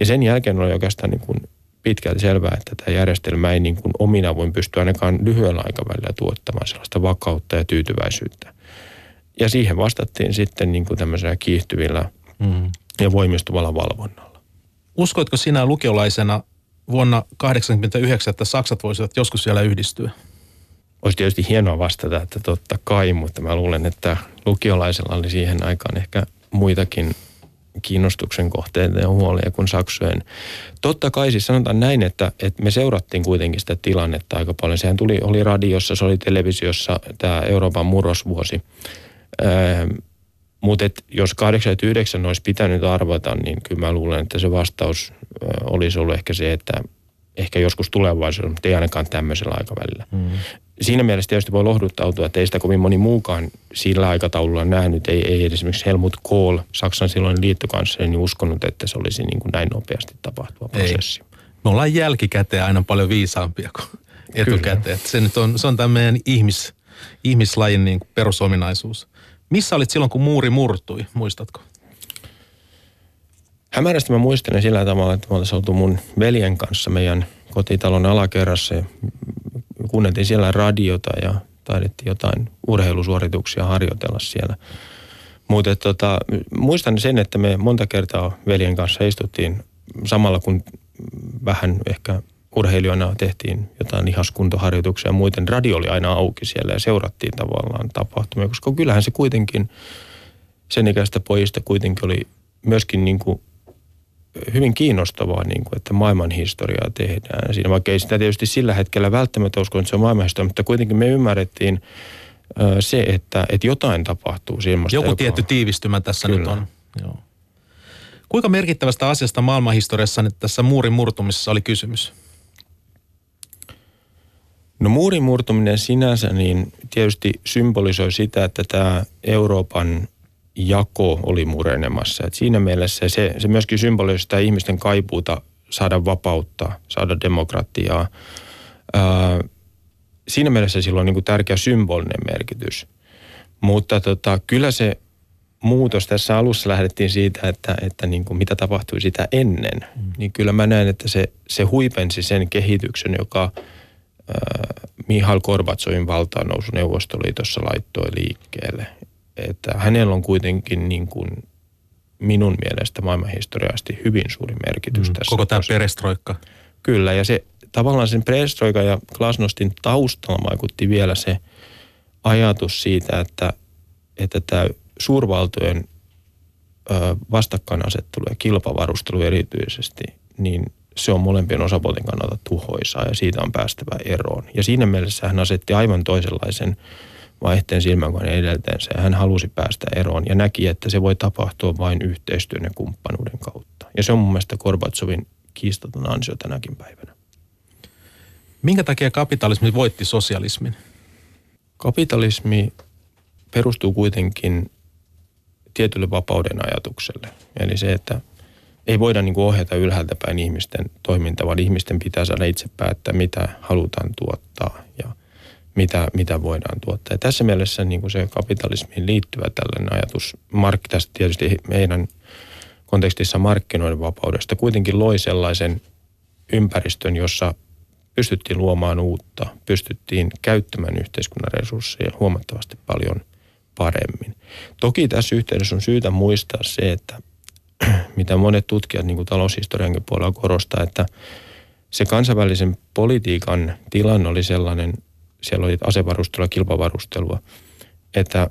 Ja sen jälkeen oli oikeastaan niin kuin pitkälti selvää, että tämä järjestelmä ei niin kuin omina voi pystyä ainakaan lyhyellä aikavälillä tuottamaan sellaista vakautta ja tyytyväisyyttä. Ja siihen vastattiin sitten niin kuin tämmöisellä kiihtyvillä Mm. ja voimistuvalla valvonnalla. Uskoitko sinä lukiolaisena vuonna 1989, että Saksat voisivat joskus vielä yhdistyä? Olisi tietysti hienoa vastata, että totta kai, mutta mä luulen, että lukiolaisella oli siihen aikaan ehkä muitakin kiinnostuksen kohteita ja huolia kuin Saksojen. Totta kai siis sanotaan näin, että, että me seurattiin kuitenkin sitä tilannetta aika paljon. Sehän tuli, oli radiossa, se oli televisiossa tämä Euroopan murrosvuosi. Öö, mutta jos 89 olisi pitänyt arvata, niin kyllä mä luulen, että se vastaus olisi ollut ehkä se, että ehkä joskus tulevaisuudessa, mutta ei ainakaan tämmöisellä aikavälillä. Mm. Siinä mielessä tietysti voi lohduttautua, että ei sitä kovin moni muukaan sillä aikataululla nähnyt. Ei, ei esimerkiksi Helmut Kohl, Saksan silloin liittokansleri, niin uskonut, että se olisi niin kuin näin nopeasti tapahtuva Ei. prosessi. Me ollaan jälkikäteen aina paljon viisaampia kuin etukäteen. Että Se, nyt on, se on tämä meidän ihmis, ihmislajin niin kuin perusominaisuus. Missä olit silloin, kun muuri murtui, muistatko? Hämärästi mä muistelen sillä tavalla, että me oltaisiin oltu mun veljen kanssa meidän kotitalon alakerrassa ja kuunneltiin siellä radiota ja taidettiin jotain urheilusuorituksia harjoitella siellä. Mutta tota, muistan sen, että me monta kertaa veljen kanssa istuttiin samalla kun vähän ehkä urheilijoina tehtiin jotain lihaskuntoharjoituksia ja muuten. Radio oli aina auki siellä ja seurattiin tavallaan tapahtumia, koska kyllähän se kuitenkin sen ikäistä pojista kuitenkin oli myöskin niin kuin hyvin kiinnostavaa, niin kuin, että maailman historiaa tehdään. Siinä vaikka ei sitä tietysti sillä hetkellä välttämättä usko, että se on maailman historia, mutta kuitenkin me ymmärrettiin se, että, että jotain tapahtuu semmoista. Joku joka- tietty tiivistymä tässä Kyllä. nyt on. Joo. Kuinka merkittävästä asiasta maailmanhistoriassa nyt tässä muurin murtumisessa oli kysymys? No muurin murtuminen sinänsä niin tietysti symbolisoi sitä, että tämä Euroopan jako oli murenemassa. Et siinä mielessä se, se myöskin symbolisoi sitä ihmisten kaipuuta saada vapautta, saada demokratiaa. Ää, siinä mielessä sillä on niin kuin tärkeä symbolinen merkitys. Mutta tota, kyllä se muutos tässä alussa lähdettiin siitä, että, että niin kuin mitä tapahtui sitä ennen. Mm. Niin kyllä mä näen, että se, se huipensi sen kehityksen, joka – Mihail Gorbatsovin valtaannousu Neuvostoliitossa laittoi liikkeelle. Että hänellä on kuitenkin niin kuin minun mielestä maailmanhistoriasti hyvin suuri merkitys mm, tässä. Koko tämä perestroikka. Kyllä, ja se tavallaan sen perestroika ja Glasnostin taustalla vaikutti vielä se ajatus siitä, että, että tämä suurvaltojen vastakkainasettelu ja kilpavarustelu erityisesti, niin se on molempien osapuolten kannalta tuhoisaa ja siitä on päästävä eroon. Ja siinä mielessä hän asetti aivan toisenlaisen vaihteen silmän kuin edeltäensä ja hän halusi päästä eroon ja näki, että se voi tapahtua vain yhteistyön ja kumppanuuden kautta. Ja se on mun mielestä Gorbatsovin kiistaton ansio tänäkin päivänä. Minkä takia kapitalismi voitti sosialismin? Kapitalismi perustuu kuitenkin tietylle vapauden ajatukselle. Eli se, että – ei voida niin kuin ohjata ylhäältä päin ihmisten toimintaa, vaan ihmisten pitää saada itse päättää, mitä halutaan tuottaa ja mitä, mitä voidaan tuottaa. Ja tässä mielessä niin kuin se kapitalismiin liittyvä tällainen ajatus, mark, tästä tietysti meidän kontekstissa markkinoiden vapaudesta, kuitenkin loi sellaisen ympäristön, jossa pystyttiin luomaan uutta, pystyttiin käyttämään yhteiskunnan resursseja huomattavasti paljon paremmin. Toki tässä yhteydessä on syytä muistaa se, että mitä monet tutkijat niin kuin taloushistoriankin puolella korostaa, että se kansainvälisen politiikan tilanne oli sellainen, siellä oli asevarustelua, kilpavarustelua, että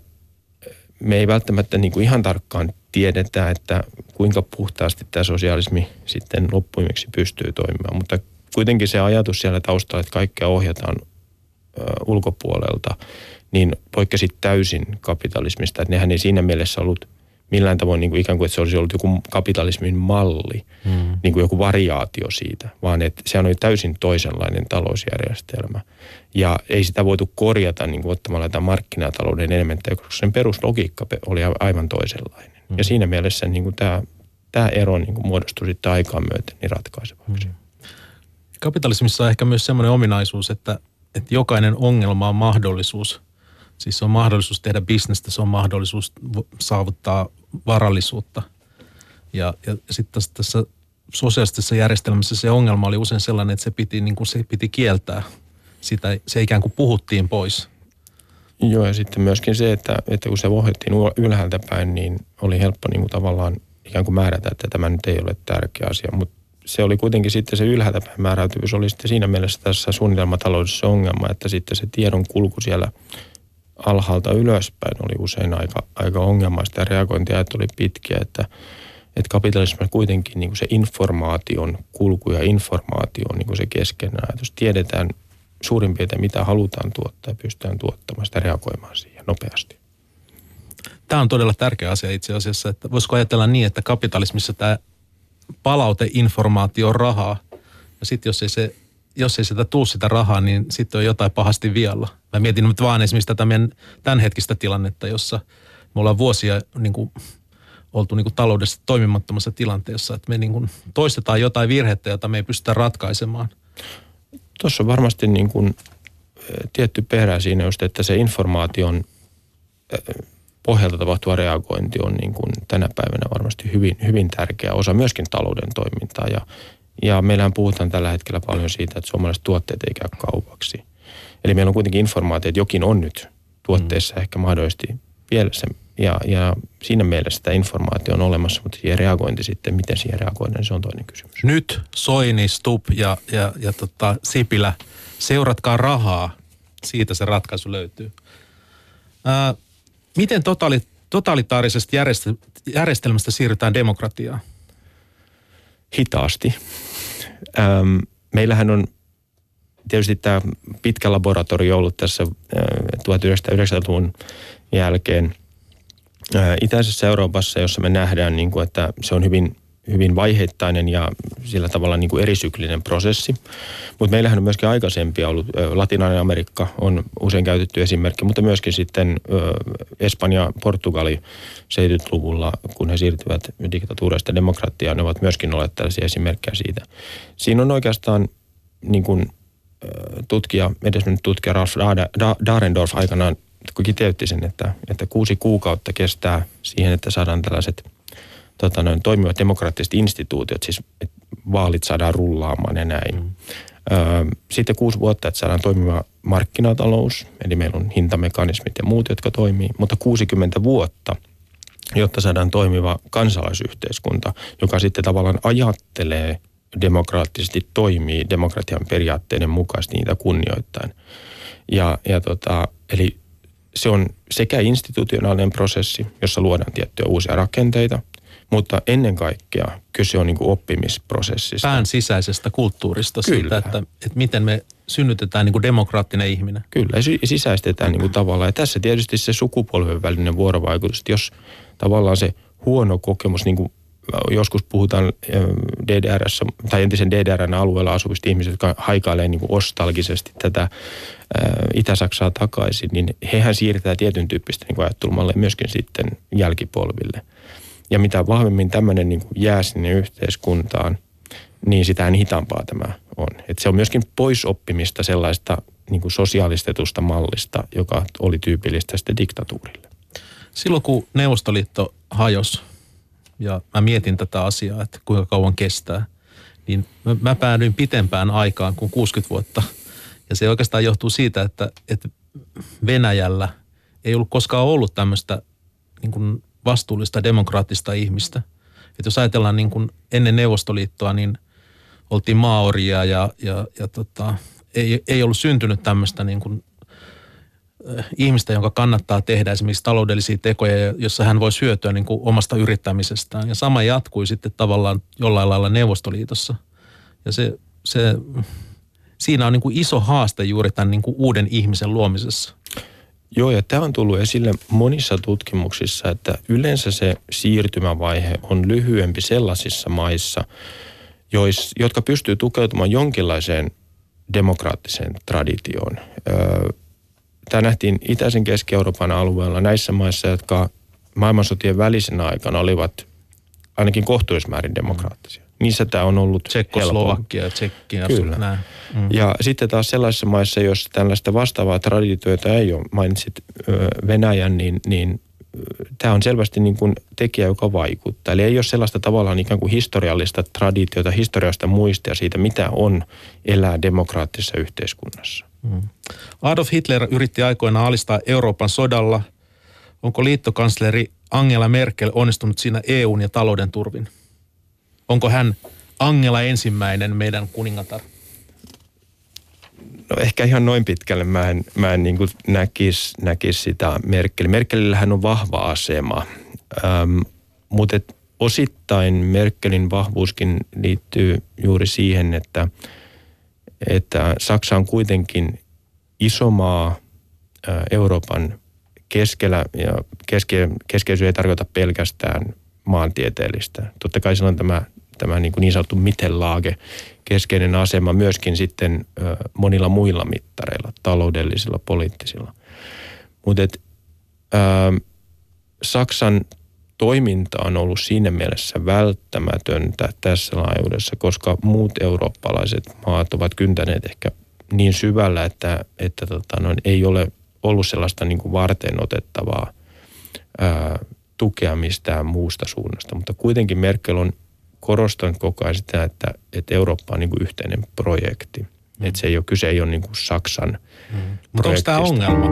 me ei välttämättä niin kuin ihan tarkkaan tiedetä, että kuinka puhtaasti tämä sosialismi sitten loppuimeksi pystyy toimimaan, mutta kuitenkin se ajatus siellä taustalla, että kaikkea ohjataan ulkopuolelta, niin poikkesi täysin kapitalismista, että nehän ei siinä mielessä ollut millään tavoin niin kuin ikään kuin, että se olisi ollut joku kapitalismin malli, mm. niin kuin joku variaatio siitä, vaan että sehän oli täysin toisenlainen talousjärjestelmä. Ja ei sitä voitu korjata niin kuin ottamalla tämän markkinatalouden elementtejä, koska sen peruslogiikka oli aivan toisenlainen. Mm. Ja siinä mielessä niin kuin tämä, tämä ero niin kuin muodostui sitten aikaan myöten niin ratkaisevaksi. Mm. Kapitalismissa on ehkä myös sellainen ominaisuus, että, että jokainen ongelma on mahdollisuus – Siis se on mahdollisuus tehdä bisnestä, se on mahdollisuus saavuttaa varallisuutta. Ja, ja sitten tässä sosiaalisessa järjestelmässä se ongelma oli usein sellainen, että se piti, niin kuin se piti kieltää. Sitä, se ikään kuin puhuttiin pois. Joo, ja sitten myöskin se, että, että kun se ohjattiin ylhäältä päin, niin oli helppo niin kuin tavallaan ikään kuin määrätä, että tämä nyt ei ole tärkeä asia. Mutta se oli kuitenkin sitten se ylhäältä päin määräytyvyys oli sitten siinä mielessä tässä suunnitelmataloudessa ongelma, että sitten se tiedon kulku siellä – alhaalta ylöspäin oli usein aika, aika ongelmaista ja reagointiajat oli pitkiä, että, että kapitalismissa kuitenkin niin kuin se informaation kulku ja informaatio on niin kuin se keskeinen ajatus. Tiedetään suurin piirtein mitä halutaan tuottaa ja pystytään tuottamaan sitä reagoimaan siihen nopeasti. Tämä on todella tärkeä asia itse asiassa, että voisiko ajatella niin, että kapitalismissa tämä palauteinformaatio on rahaa ja sitten jos ei se jos ei sitä tuu sitä rahaa, niin sitten on jotain pahasti vialla. Mä mietin nyt vaan esimerkiksi tätä meidän tämänhetkistä tilannetta, jossa me ollaan vuosia niin kuin, oltu niin kuin taloudessa toimimattomassa tilanteessa, että me niin kuin toistetaan jotain virhettä, jota me ei pystytä ratkaisemaan. Tuossa on varmasti niin kuin tietty perä siinä just, että se informaation pohjalta tapahtuva reagointi on niin kuin tänä päivänä varmasti hyvin, hyvin tärkeä osa myöskin talouden toimintaa ja ja meillähän puhutaan tällä hetkellä paljon siitä, että suomalaiset tuotteet ei käy kaupaksi. Eli meillä on kuitenkin informaatio, että jokin on nyt tuotteessa mm. ehkä mahdollisesti pielessä. Ja, ja siinä mielessä sitä informaatio on olemassa, mutta siihen reagointi sitten, miten siihen reagoidaan, niin se on toinen kysymys. Nyt Soini, Stup ja, ja, ja tota Sipilä, seuratkaa rahaa. Siitä se ratkaisu löytyy. Ää, miten totali, totalitaarisesta järjestelmästä siirrytään demokratiaan? Hitaasti. Ähm, meillähän on tietysti tämä pitkä laboratorio ollut tässä 1990-luvun jälkeen itäisessä Euroopassa, jossa me nähdään, niin kuin, että se on hyvin hyvin vaiheittainen ja sillä tavalla niin kuin erisyklinen prosessi. Mutta meillähän on myöskin aikaisempia ollut, Latinalainen Amerikka on usein käytetty esimerkki, mutta myöskin sitten Espanja, Portugali 70-luvulla, kun he siirtyvät diktatuurista demokratiaan, ne ovat myöskin olleet tällaisia esimerkkejä siitä. Siinä on oikeastaan niin kuin tutkija, edesmennyt tutkija Ralf Dahrendorf aikanaan kiteytti sen, että, että kuusi kuukautta kestää siihen, että saadaan tällaiset tota, noin, toimivat demokraattiset instituutiot, siis vaalit saadaan rullaamaan ja näin. Mm. Sitten kuusi vuotta, että saadaan toimiva markkinatalous, eli meillä on hintamekanismit ja muut, jotka toimii, mutta 60 vuotta, jotta saadaan toimiva kansalaisyhteiskunta, joka sitten tavallaan ajattelee demokraattisesti, toimii demokratian periaatteiden mukaisesti niitä kunnioittain. Ja, ja tota, eli se on sekä institutionaalinen prosessi, jossa luodaan tiettyjä uusia rakenteita, mutta ennen kaikkea kyse on niin kuin oppimisprosessista. Pään sisäisestä kulttuurista Kyllä. siitä, että, että miten me synnytetään niin kuin demokraattinen ihminen. Kyllä, ja sisäistetään niin kuin tavallaan. Ja tässä tietysti se sukupolven välinen vuorovaikutus, että jos tavallaan se huono kokemus, niin kuin joskus puhutaan DDRssä tai entisen DDRn alueella asuvista ihmisistä, jotka haikailee niin ostalgisesti tätä Itä-Saksaa takaisin, niin hehän siirtää tietyn tyyppistä niin ajattelumalle myöskin sitten jälkipolville. Ja mitä vahvemmin tämmöinen niin kuin jää sinne yhteiskuntaan, niin sitä hitaampaa tämä on. Et se on myöskin poisoppimista sellaista niin kuin sosiaalistetusta mallista, joka oli tyypillistä sitten diktatuurille. Silloin kun Neuvostoliitto hajosi, ja mä mietin tätä asiaa, että kuinka kauan kestää, niin mä, päädyin pitempään aikaan kuin 60 vuotta. Ja se oikeastaan johtuu siitä, että, että Venäjällä ei ollut koskaan ollut tämmöistä niin kuin vastuullista demokraattista ihmistä. Että jos ajatellaan niin kuin ennen Neuvostoliittoa, niin oltiin maaoria ja, ja, ja tota, ei, ei ollut syntynyt tämmöistä niin kuin ihmistä, jonka kannattaa tehdä esimerkiksi taloudellisia tekoja, jossa hän voi hyötyä niin kuin omasta yrittämisestään. Ja sama jatkui sitten tavallaan jollain lailla Neuvostoliitossa. Ja se, se, siinä on niin kuin iso haaste juuri tämän niin kuin uuden ihmisen luomisessa. Joo, ja tämä on tullut esille monissa tutkimuksissa, että yleensä se siirtymävaihe on lyhyempi sellaisissa maissa, jois, jotka pystyy tukeutumaan jonkinlaiseen demokraattiseen traditioon. Tämä nähtiin itäisen Keski-Euroopan alueella näissä maissa, jotka maailmansotien välisenä aikana olivat ainakin kohtuullismäärin demokraattisia. Niissä tämä on ollut Tsekkoslovakia, Tsekkiä, Kyllä. Näin. Mm. Ja sitten taas sellaisissa maissa, jos tällaista vastaavaa traditioita ei ole, mainitsit Venäjän, niin, niin tämä on selvästi niin kuin tekijä, joka vaikuttaa. Eli ei ole sellaista tavallaan ikään kuin historiallista traditiota, historiallista muistia siitä, mitä on elää demokraattisessa yhteiskunnassa. Mm. Adolf Hitler yritti aikoinaan alistaa Euroopan sodalla. Onko liittokansleri Angela Merkel onnistunut siinä EUn ja talouden turvin? Onko hän Angela ensimmäinen meidän kuningatar? No ehkä ihan noin pitkälle mä en, mä en niin näkisi näkis sitä Merkel. Merkelillähän on vahva asema, ähm, mutta et osittain Merkelin vahvuuskin liittyy juuri siihen, että, että Saksa on kuitenkin iso maa äh, Euroopan keskellä ja keske, keskeisyys ei tarkoita pelkästään maantieteellistä. Totta kai silloin tämä tämä niin, kuin niin sanottu mitelaage keskeinen asema myöskin sitten monilla muilla mittareilla, taloudellisilla, poliittisilla. Mutta Saksan toiminta on ollut siinä mielessä välttämätöntä tässä laajuudessa, koska muut eurooppalaiset maat ovat kyntäneet ehkä niin syvällä, että, että tota, noin, ei ole ollut sellaista niin kuin varten otettavaa ää, tukea mistään muusta suunnasta. Mutta kuitenkin Merkel on korostan koko ajan sitä, että, että Eurooppa on niin kuin yhteinen projekti. Mm. Että se ei ole, kyse ei ole niin kuin Saksan mm. Mutta onko tämä ongelma?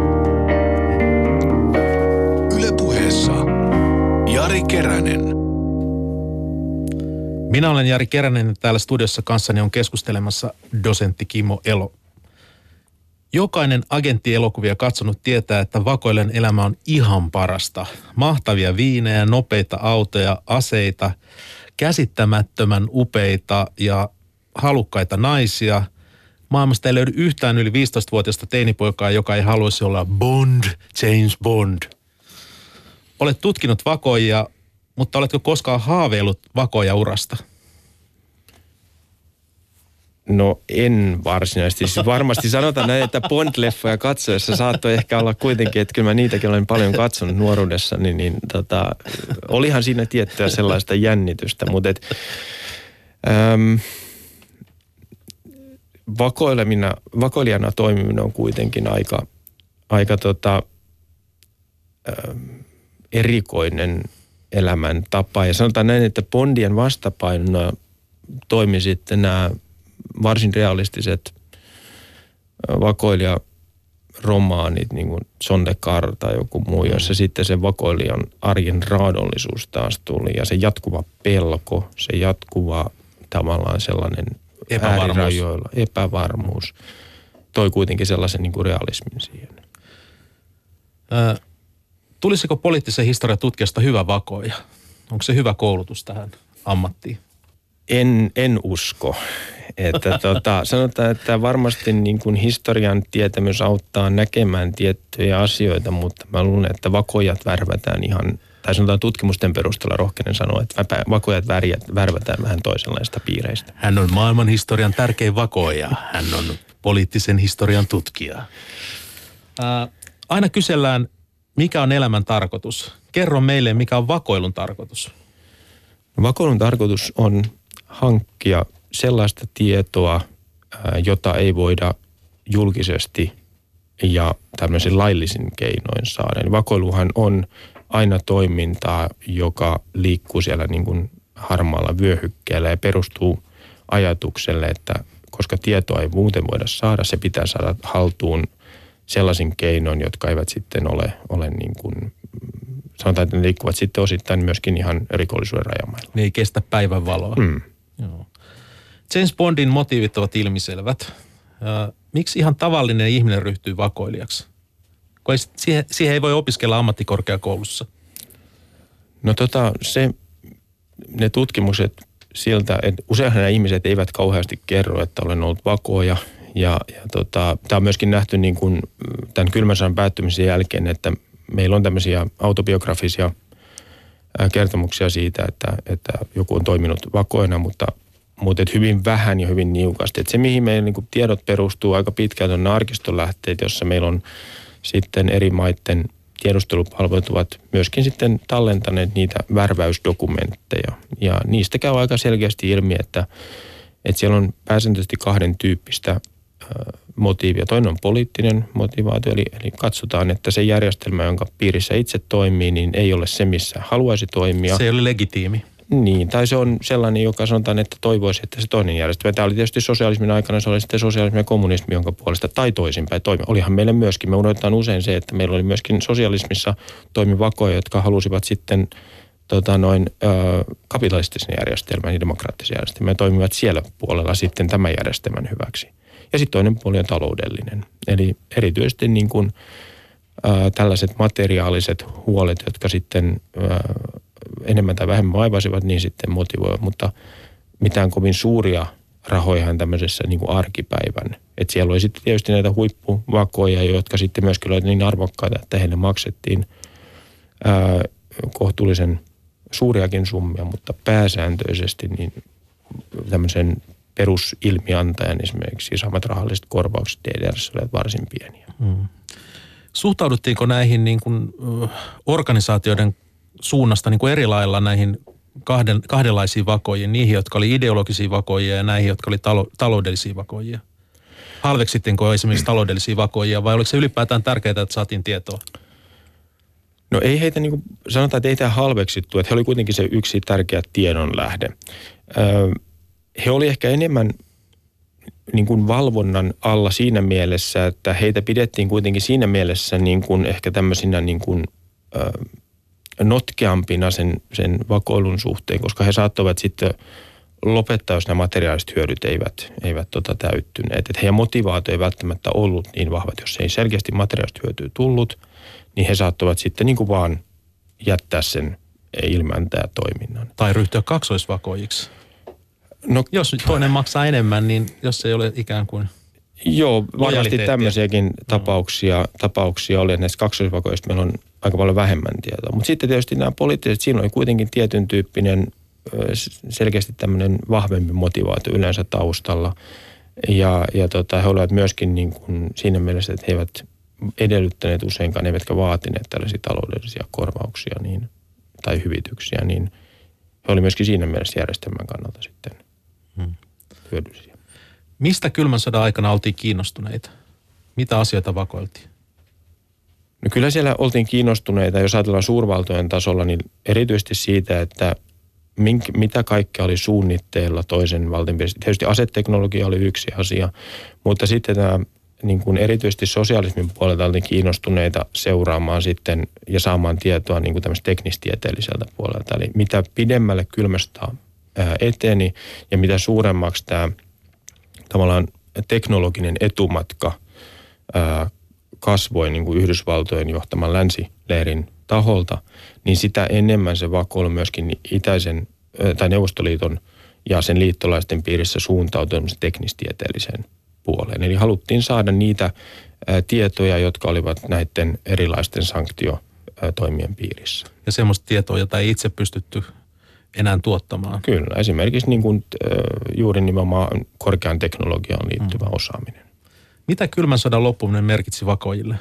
Ylepuheessa Jari Keränen. Minä olen Jari Keränen ja täällä studiossa kanssani on keskustelemassa dosentti Kimmo Elo. Jokainen agenttielokuvia katsonut tietää, että vakoilen elämä on ihan parasta. Mahtavia viinejä, nopeita autoja, aseita – käsittämättömän upeita ja halukkaita naisia. Maailmasta ei löydy yhtään yli 15-vuotiaista teinipoikaa, joka ei haluaisi olla Bond, James Bond. Olet tutkinut vakoja mutta oletko koskaan haaveillut vakoja urasta? No en varsinaisesti. Siis varmasti sanotaan näin, että Bond-leffoja katsoessa saattoi ehkä olla kuitenkin, että kyllä mä niitäkin olen paljon katsonut nuoruudessa, niin, niin tota, olihan siinä tiettyä sellaista jännitystä, mutta et, äm, vakoilijana toimiminen on kuitenkin aika, aika tota, äm, erikoinen elämäntapa. Ja sanotaan näin, että Bondien vastapainona toimi sitten nämä varsin realistiset vakoilija romaanit, niin kuin Sonde Kar tai joku muu, mm. jossa sitten se vakoilijan arjen raadollisuus taas tuli ja se jatkuva pelko, se jatkuva tavallaan sellainen Epävarmuus. epävarmuus toi kuitenkin sellaisen niin kuin realismin siihen. Ö, tulisiko poliittisen historian tutkijasta hyvä vakoja? Onko se hyvä koulutus tähän ammattiin? En, en usko. Että tota, sanotaan, että varmasti niin kuin historian tietämys auttaa näkemään tiettyjä asioita, mutta mä luulen, että vakojat värvätään ihan, tai sanotaan tutkimusten perusteella rohkeinen sanoa, että vakojat värjät, värvätään vähän toisenlaista piireistä. Hän on maailman historian tärkein vakoja. Hän on poliittisen historian tutkija. Ää, aina kysellään, mikä on elämän tarkoitus. Kerro meille, mikä on vakoilun tarkoitus. Vakoilun tarkoitus on hankkia sellaista tietoa, jota ei voida julkisesti ja tämmöisen laillisin keinoin saada. Eli vakoiluhan on aina toimintaa, joka liikkuu siellä niin kuin harmaalla vyöhykkeellä ja perustuu ajatukselle, että koska tietoa ei muuten voida saada, se pitää saada haltuun sellaisin keinoin, jotka eivät sitten ole, ole niin kuin, sanotaan, että ne liikkuvat sitten osittain myöskin ihan rikollisuuden rajamailla. Ne ei kestä päivän valoa. Mm. Joo. James Bondin motiivit ovat ilmiselvät. Miksi ihan tavallinen ihminen ryhtyy vakoilijaksi? Kun ei, siihen, siihen ei voi opiskella ammattikorkeakoulussa. No tota, se, ne tutkimukset siltä, että useinhan nämä ihmiset eivät kauheasti kerro, että olen ollut vakoja. Ja, ja tota, tämä on myöskin nähty niin kuin tämän kylmän sodan päättymisen jälkeen, että meillä on tämmöisiä autobiografisia kertomuksia siitä, että, että joku on toiminut vakoina, mutta mutta hyvin vähän ja hyvin niukasti. Et se, mihin meidän niin tiedot perustuu aika pitkälti, on arkistolähteet, jossa meillä on sitten eri maiden tiedustelupalvelut ovat myöskin sitten tallentaneet niitä värväysdokumentteja. Ja niistä käy aika selkeästi ilmi, että, että siellä on pääsääntöisesti kahden tyyppistä motiivia. Toinen on poliittinen motivaatio, eli, eli katsotaan, että se järjestelmä, jonka piirissä itse toimii, niin ei ole se, missä haluaisi toimia. Se ei ole legitiimi. Niin, tai se on sellainen, joka sanotaan, että toivoisi, että se toinen järjestelmä. Tämä oli tietysti sosialismin aikana, se oli sitten sosialismi ja kommunismi, jonka puolesta, tai toisinpäin toimi. Olihan meille myöskin, me unohdetaan usein se, että meillä oli myöskin sosialismissa toimivakoja, jotka halusivat sitten tota noin, ö, kapitalistisen järjestelmän ja demokraattisen järjestelmän ja toimivat siellä puolella sitten tämän järjestelmän hyväksi. Ja sitten toinen puoli on taloudellinen. Eli erityisesti niin kuin, ö, tällaiset materiaaliset huolet, jotka sitten ö, enemmän tai vähemmän vaivasivat, niin sitten motivoivat, mutta mitään kovin suuria rahojahan tämmöisessä niin kuin arkipäivän. Et siellä oli sitten tietysti näitä huippuvakoja, jotka sitten myöskin olivat niin arvokkaita, että heille maksettiin ää, kohtuullisen suuriakin summia, mutta pääsääntöisesti niin tämmöisen perusilmiantajan esimerkiksi saamat rahalliset korvaukset DDRssä olivat varsin pieniä. Hmm. Suhtauduttiinko näihin niin kuin, organisaatioiden suunnasta niin kuin eri lailla näihin kahden, kahdenlaisiin vakojiin, niihin, jotka oli ideologisia vakoja ja näihin, jotka oli talo, taloudellisia vakoja? Halveksitteko esimerkiksi taloudellisia vakoja vai oliko se ylipäätään tärkeää, että saatiin tietoa? No ei heitä, niin kuin sanotaan, että ei tämä halveksittu, että he oli kuitenkin se yksi tärkeä tiedonlähde. Öö, he oli ehkä enemmän niin kuin valvonnan alla siinä mielessä, että heitä pidettiin kuitenkin siinä mielessä niin kuin ehkä tämmöisinä niin kuin, öö, notkeampina sen, sen vakoilun suhteen, koska he saattavat sitten lopettaa, jos nämä materiaaliset hyödyt eivät, eivät tota täyttyneet. Että heidän motivaatio ei välttämättä ollut niin vahvat. Jos ei selkeästi materiaalista hyötyä tullut, niin he saattavat sitten niin kuin vaan jättää sen ilmäntää toiminnan. Tai ryhtyä kaksoisvakoijiksi. No, jos toinen maksaa enemmän, niin jos ei ole ikään kuin... Joo, varmasti tämmöisiäkin tapauksia, tapauksia oli. että Näistä kaksoisvakoista meillä on aika paljon vähemmän tietoa. Mutta sitten tietysti nämä poliittiset, siinä oli kuitenkin tietyn tyyppinen selkeästi tämmöinen vahvempi motivaatio yleensä taustalla. Ja, ja tota, he olivat myöskin niin kuin siinä mielessä, että he eivät edellyttäneet useinkaan, eivätkä vaatineet tällaisia taloudellisia korvauksia niin, tai hyvityksiä, niin he olivat myöskin siinä mielessä järjestelmän kannalta sitten hyödyllisiä. Mistä kylmän sodan aikana oltiin kiinnostuneita? Mitä asioita vakoiltiin? No kyllä siellä oltiin kiinnostuneita, jos ajatellaan suurvaltojen tasolla, niin erityisesti siitä, että mink, mitä kaikkea oli suunnitteilla toisen valtion piirissä. Tietysti aseteknologia oli yksi asia, mutta sitten tämä niin kuin erityisesti sosialismin puolelta oltiin kiinnostuneita seuraamaan sitten ja saamaan tietoa niin kuin teknistieteelliseltä puolelta. Eli mitä pidemmälle kylmästä eteni ja mitä suuremmaksi tämä tavallaan teknologinen etumatka ää, kasvoi niin kuin Yhdysvaltojen johtaman länsileirin taholta, niin sitä enemmän se vakoilu myöskin itäisen ää, tai Neuvostoliiton ja sen liittolaisten piirissä suuntautui teknistieteelliseen puoleen. Eli haluttiin saada niitä ää, tietoja, jotka olivat näiden erilaisten sanktiotoimien piirissä. Ja semmoista tietoa, jota ei itse pystytty enää tuottamaan. Kyllä, esimerkiksi niin kuin, ää, juuri nimenomaan korkean teknologiaan liittyvä mm. osaaminen. Mitä kylmän sodan loppuminen merkitsi vakoijille?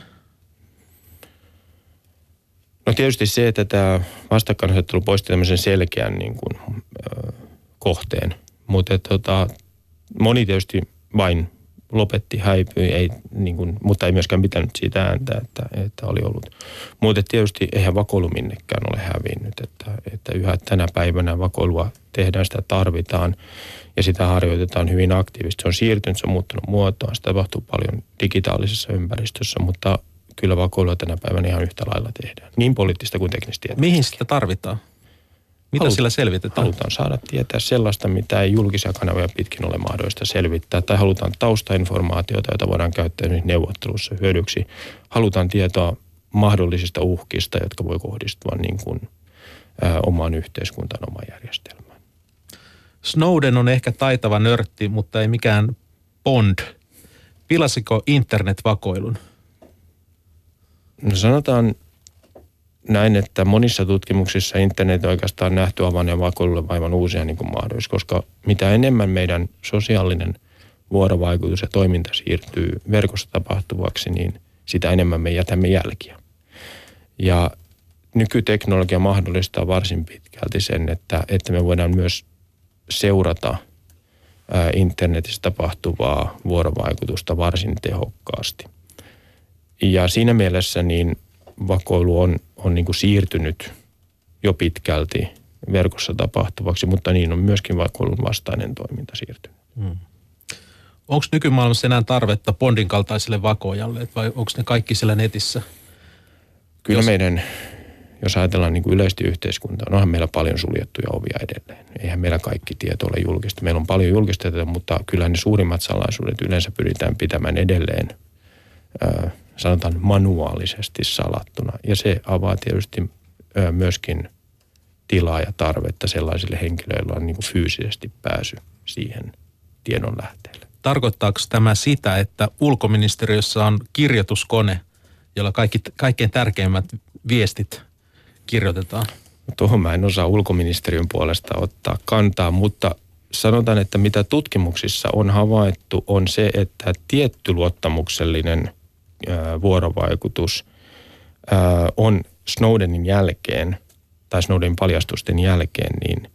No tietysti se, että tämä vastakkainasettelu poisti tämmöisen selkeän niin kuin, ö, kohteen, mutta tota, moni tietysti vain lopetti, häipyi, ei, niin kuin, mutta ei myöskään pitänyt siitä ääntä, että, että oli ollut. Mutta tietysti eihän vakoilu minnekään ole hävinnyt, että, että yhä tänä päivänä vakoilua tehdään, sitä tarvitaan ja sitä harjoitetaan hyvin aktiivisesti. Se on siirtynyt, se on muuttunut muotoa, sitä tapahtuu paljon digitaalisessa ympäristössä, mutta kyllä vakoilua tänä päivänä ihan yhtä lailla tehdään. Niin poliittista kuin teknistä. Mihin sitä tarvitaan? Mitä Halut- sillä selvitetään? Halutaan saada tietää sellaista, mitä ei julkisia kanavia pitkin ole mahdollista selvittää, tai halutaan taustainformaatiota, jota voidaan käyttää esimerkiksi neuvottelussa hyödyksi. Halutaan tietoa mahdollisista uhkista, jotka voi kohdistua niin kuin, ä, omaan yhteiskuntaan, omaan järjestelmään. Snowden on ehkä taitava nörtti, mutta ei mikään Bond. Pilasiko internet vakoilun? No sanotaan näin, että monissa tutkimuksissa internet on oikeastaan nähty avanneen vakoilulle aivan uusia niin kuin koska mitä enemmän meidän sosiaalinen vuorovaikutus ja toiminta siirtyy verkossa tapahtuvaksi, niin sitä enemmän me jätämme jälkiä. Ja nykyteknologia mahdollistaa varsin pitkälti sen, että, että me voidaan myös seurata internetissä tapahtuvaa vuorovaikutusta varsin tehokkaasti. Ja siinä mielessä niin vakoilu on, on niin kuin siirtynyt jo pitkälti verkossa tapahtuvaksi, mutta niin on myöskin vakoilun vastainen toiminta siirtynyt. Onko nykymaailmassa enää tarvetta Bondin kaltaiselle vakojalle vai onko ne kaikki siellä netissä? Kyllä Jos- meidän, jos ajatellaan niin kuin yleisesti yhteiskuntaa, onhan meillä paljon suljettuja ovia edelleen. Eihän meillä kaikki tieto ole julkista. Meillä on paljon julkista mutta kyllä ne suurimmat salaisuudet yleensä pyritään pitämään edelleen, sanotaan manuaalisesti salattuna. Ja se avaa tietysti myöskin tilaa ja tarvetta sellaisille henkilöille, joilla on niin kuin fyysisesti pääsy siihen tiedon lähteelle. Tarkoittaako tämä sitä, että ulkoministeriössä on kirjoituskone, jolla kaikki, kaikkein tärkeimmät viestit kirjoitetaan? Tuohon mä en osaa ulkoministeriön puolesta ottaa kantaa, mutta sanotaan, että mitä tutkimuksissa on havaittu, on se, että tietty luottamuksellinen vuorovaikutus on Snowdenin jälkeen tai Snowdenin paljastusten jälkeen niin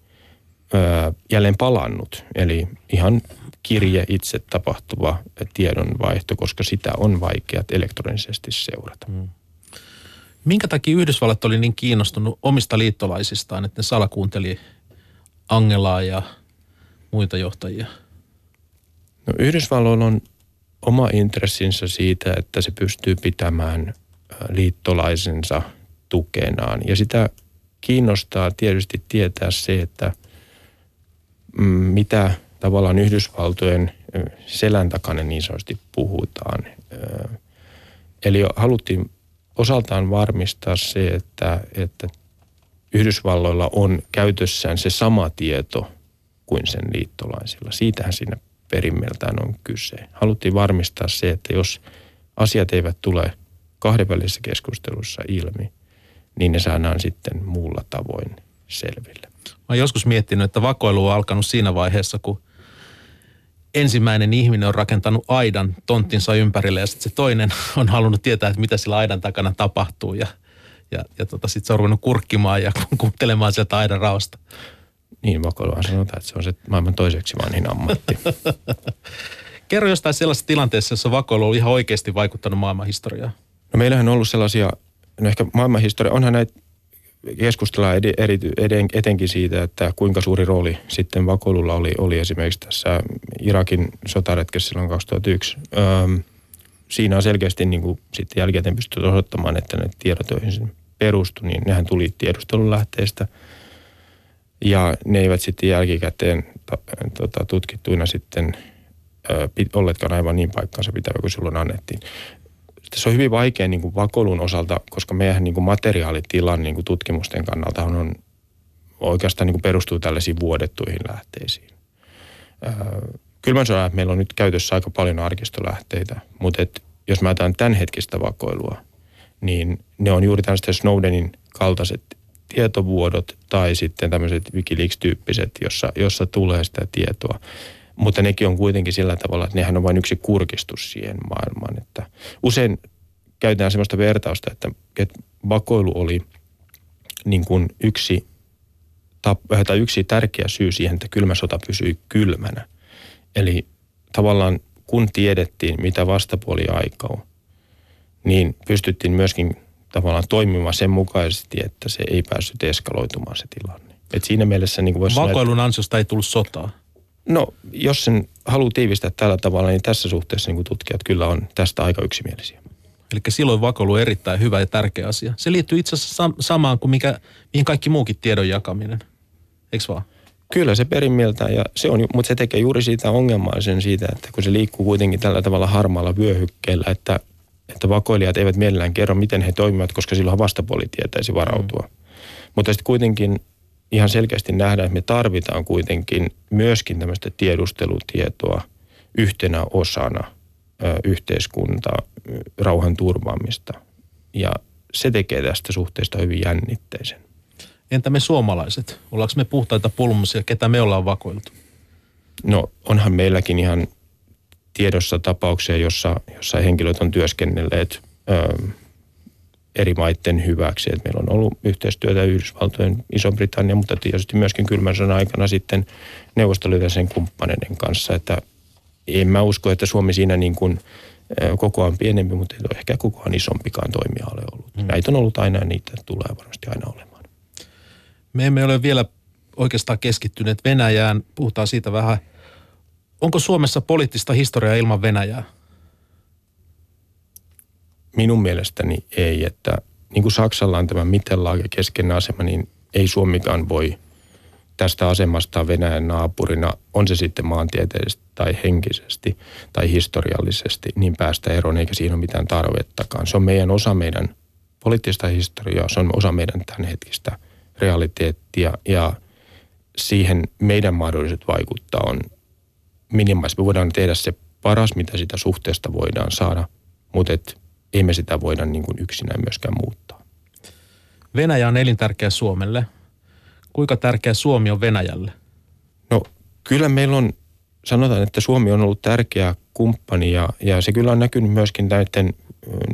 jälleen palannut. Eli ihan kirje itse tapahtuva tiedonvaihto, koska sitä on vaikeat elektronisesti seurata. Minkä takia Yhdysvallat oli niin kiinnostunut omista liittolaisistaan, että ne salakuunteli Angelaa ja muita johtajia? No Yhdysvalloilla on oma intressinsä siitä, että se pystyy pitämään liittolaisensa tukenaan. Ja sitä kiinnostaa tietysti tietää se, että mm, mitä tavallaan Yhdysvaltojen selän takana niin sanotusti puhutaan. Eli haluttiin osaltaan varmistaa se, että, että Yhdysvalloilla on käytössään se sama tieto kuin sen liittolaisilla. Siitähän siinä perimmiltään on kyse. Haluttiin varmistaa se, että jos asiat eivät tule kahdenvälisessä keskustelussa ilmi, niin ne saadaan sitten muulla tavoin selville. Mä oon joskus miettinyt, että vakoilu on alkanut siinä vaiheessa, kun ensimmäinen ihminen on rakentanut aidan tonttinsa ympärille ja sitten se toinen on halunnut tietää, että mitä sillä aidan takana tapahtuu ja, ja, ja tota, sitten se on ruvennut kurkkimaan ja kuuntelemaan sieltä aidan raosta. Niin, vakoiluhan sanotaan, että se on se maailman toiseksi vanhin ammatti. Kerro jostain sellaisessa tilanteessa, jossa vakoilu on ihan oikeasti vaikuttanut maailman historiaan. No meillähän on ollut sellaisia, no ehkä maailman historia, onhan näitä keskustellaan ed, ed, ed, etenkin siitä, että kuinka suuri rooli sitten vakoilulla oli, oli esimerkiksi tässä Irakin sotaretkessä silloin 2001. Öm, siinä on selkeästi niin kuin sitten jälkikäteen pystytty osoittamaan, että ne tiedot, joihin perustu, niin nehän tuli tiedustelulähteistä. Ja ne eivät sitten jälkikäteen tota, tutkittuina sitten ö, olleetkaan aivan niin paikkaansa pitävä kuin silloin annettiin se on hyvin vaikea niin kuin vakoilun osalta, koska meidän niin kuin materiaalitilan niin kuin tutkimusten kannalta on, oikeastaan niin kuin perustuu tällaisiin vuodettuihin lähteisiin. kylmän sodan meillä on nyt käytössä aika paljon arkistolähteitä, mutta et, jos mä otan tämänhetkistä vakoilua, niin ne on juuri tämmöiset Snowdenin kaltaiset tietovuodot tai sitten tämmöiset Wikileaks-tyyppiset, jossa, jossa tulee sitä tietoa. Mutta nekin on kuitenkin sillä tavalla, että nehän on vain yksi kurkistus siihen maailmaan. Että usein käytetään sellaista vertausta, että, että vakoilu oli niin kuin yksi, tai yksi tärkeä syy siihen, että kylmä sota pysyi kylmänä. Eli tavallaan kun tiedettiin, mitä vastapuoli aikoo, niin pystyttiin myöskin tavallaan toimimaan sen mukaisesti, että se ei päässyt eskaloitumaan se tilanne. Et siinä mielessä niin voisi Vakoilun sanoa, ansiosta ei tullut sotaa. No, jos sen haluaa tiivistää tällä tavalla, niin tässä suhteessa niin kuin tutkijat kyllä on tästä aika yksimielisiä. Eli silloin vakoilu on erittäin hyvä ja tärkeä asia. Se liittyy itse asiassa samaan kuin mikä, mihin kaikki muukin tiedon jakaminen. Eikö vaan? Kyllä se perimmiltä, ja se on, mutta se tekee juuri siitä ongelmallisen siitä, että kun se liikkuu kuitenkin tällä tavalla harmaalla vyöhykkeellä, että, että vakoilijat eivät mielellään kerro, miten he toimivat, koska silloin vastapuoli tietäisi varautua. Mm. Mutta sitten kuitenkin ihan selkeästi nähdään, että me tarvitaan kuitenkin myöskin tämmöistä tiedustelutietoa yhtenä osana ö, yhteiskuntaa, rauhan turvaamista. Ja se tekee tästä suhteesta hyvin jännitteisen. Entä me suomalaiset? Ollaanko me puhtaita pulmusia? Ketä me ollaan vakoiltu? No onhan meilläkin ihan tiedossa tapauksia, jossa, jossa henkilöt on työskennelleet ö, eri maiden hyväksi. Et meillä on ollut yhteistyötä Yhdysvaltojen, Iso-Britannia, mutta tietysti myöskin kylmän sodan aikana sitten neuvostoliiton sen kumppaneiden kanssa. Että en mä usko, että Suomi siinä niin kuin kokoaan pienempi, mutta ei ole ehkä kokoaan isompikaan toimija ole ollut. Mm. Näitä on ollut aina ja niitä tulee varmasti aina olemaan. Me emme ole vielä oikeastaan keskittyneet Venäjään. Puhutaan siitä vähän. Onko Suomessa poliittista historiaa ilman Venäjää? minun mielestäni ei, että niin kuin Saksalla on tämä Mittellaage keskeinen asema, niin ei Suomikaan voi tästä asemasta Venäjän naapurina, on se sitten maantieteellisesti tai henkisesti tai historiallisesti, niin päästä eroon, eikä siinä ole mitään tarvettakaan. Se on meidän osa meidän poliittista historiaa, se on osa meidän tämänhetkistä realiteettia ja siihen meidän mahdolliset vaikuttaa on minimaalisesti. Me voidaan tehdä se paras, mitä sitä suhteesta voidaan saada, mutta et ei me sitä voida niin kuin yksinään myöskään muuttaa. Venäjä on elintärkeä Suomelle. Kuinka tärkeä Suomi on Venäjälle? No kyllä meillä on, sanotaan, että Suomi on ollut tärkeä kumppani ja, ja se kyllä on näkynyt myöskin näiden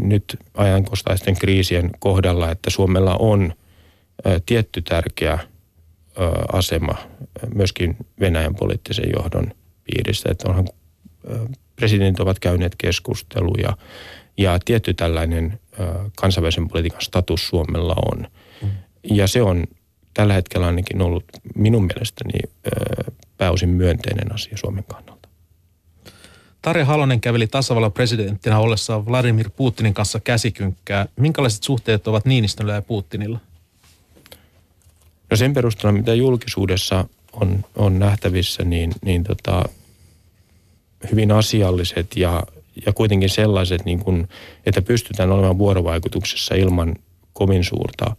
nyt ajankohtaisten kriisien kohdalla, että Suomella on ä, tietty tärkeä ä, asema myöskin Venäjän poliittisen johdon piirissä. Että onhan presidentit ovat käyneet keskusteluja ja tietty tällainen kansainvälisen politiikan status Suomella on. Mm. Ja se on tällä hetkellä ainakin ollut minun mielestäni pääosin myönteinen asia Suomen kannalta. Tarja Halonen käveli tasavallan presidenttinä ollessaan Vladimir Putinin kanssa käsikynkkää. Minkälaiset suhteet ovat Niinistöllä ja Putinilla? No sen perusteella, mitä julkisuudessa on, on nähtävissä, niin, niin tota, hyvin asialliset ja ja kuitenkin sellaiset, niin kuin, että pystytään olemaan vuorovaikutuksessa ilman kovin suurta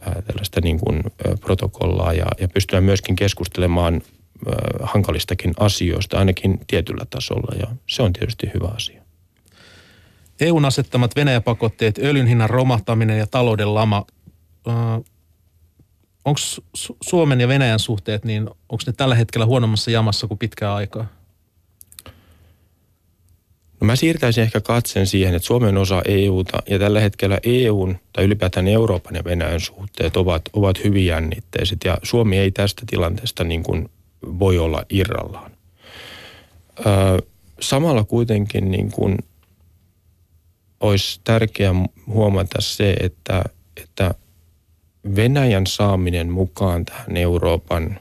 ää, tällaista niin kuin, ä, protokollaa ja, ja pystytään myöskin keskustelemaan hankalistakin asioista, ainakin tietyllä tasolla, ja se on tietysti hyvä asia. EUn asettamat Venäjä-pakotteet, öljyn hinnan romahtaminen ja talouden lama, onko Suomen ja Venäjän suhteet, niin onko ne tällä hetkellä huonommassa jamassa kuin pitkään aikaa? No mä siirtäisin ehkä katsen siihen, että Suomen osa EUta ja tällä hetkellä EUn tai ylipäätään Euroopan ja Venäjän suhteet ovat, ovat hyvin jännitteiset ja Suomi ei tästä tilanteesta niin kuin voi olla irrallaan. Ö, samalla kuitenkin niin kuin olisi tärkeää huomata se, että, että Venäjän saaminen mukaan tähän Euroopan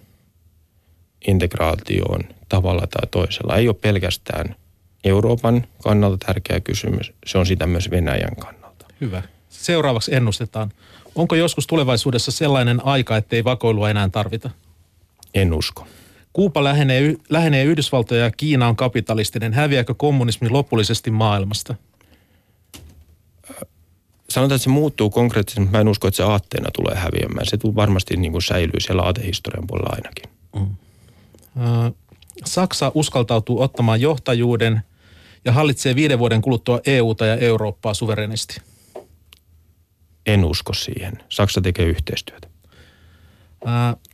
integraatioon tavalla tai toisella ei ole pelkästään Euroopan kannalta tärkeä kysymys, se on sitä myös Venäjän kannalta. Hyvä. Seuraavaksi ennustetaan. Onko joskus tulevaisuudessa sellainen aika, ettei vakoilua enää tarvita? En usko. Kuupa lähenee, lähenee Yhdysvaltoja ja Kiina on kapitalistinen. Häviääkö kommunismi lopullisesti maailmasta? Sanotaan, että se muuttuu konkreettisesti, mutta mä en usko, että se aatteena tulee häviämään. Se varmasti niin kuin säilyy siellä aatehistorian puolella ainakin. Mm. Saksa uskaltautuu ottamaan johtajuuden ja hallitsee viiden vuoden kuluttua EUta ja Eurooppaa suverenisti. En usko siihen. Saksa tekee yhteistyötä.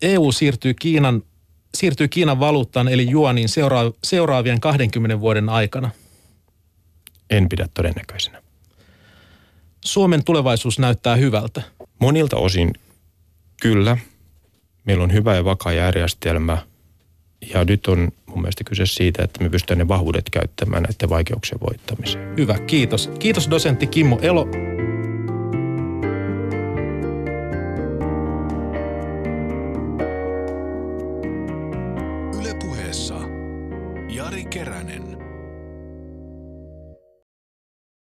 EU siirtyy Kiinan, siirtyy Kiinan valuuttaan eli juoniin seura- seuraavien 20 vuoden aikana. En pidä todennäköisenä. Suomen tulevaisuus näyttää hyvältä? Monilta osin kyllä. Meillä on hyvä ja vakaa järjestelmä. Ja nyt on mun mielestä kyse siitä, että me pystytään ne vahvuudet käyttämään näiden vaikeuksien voittamiseen. Hyvä, kiitos. Kiitos dosentti Kimmo Elo.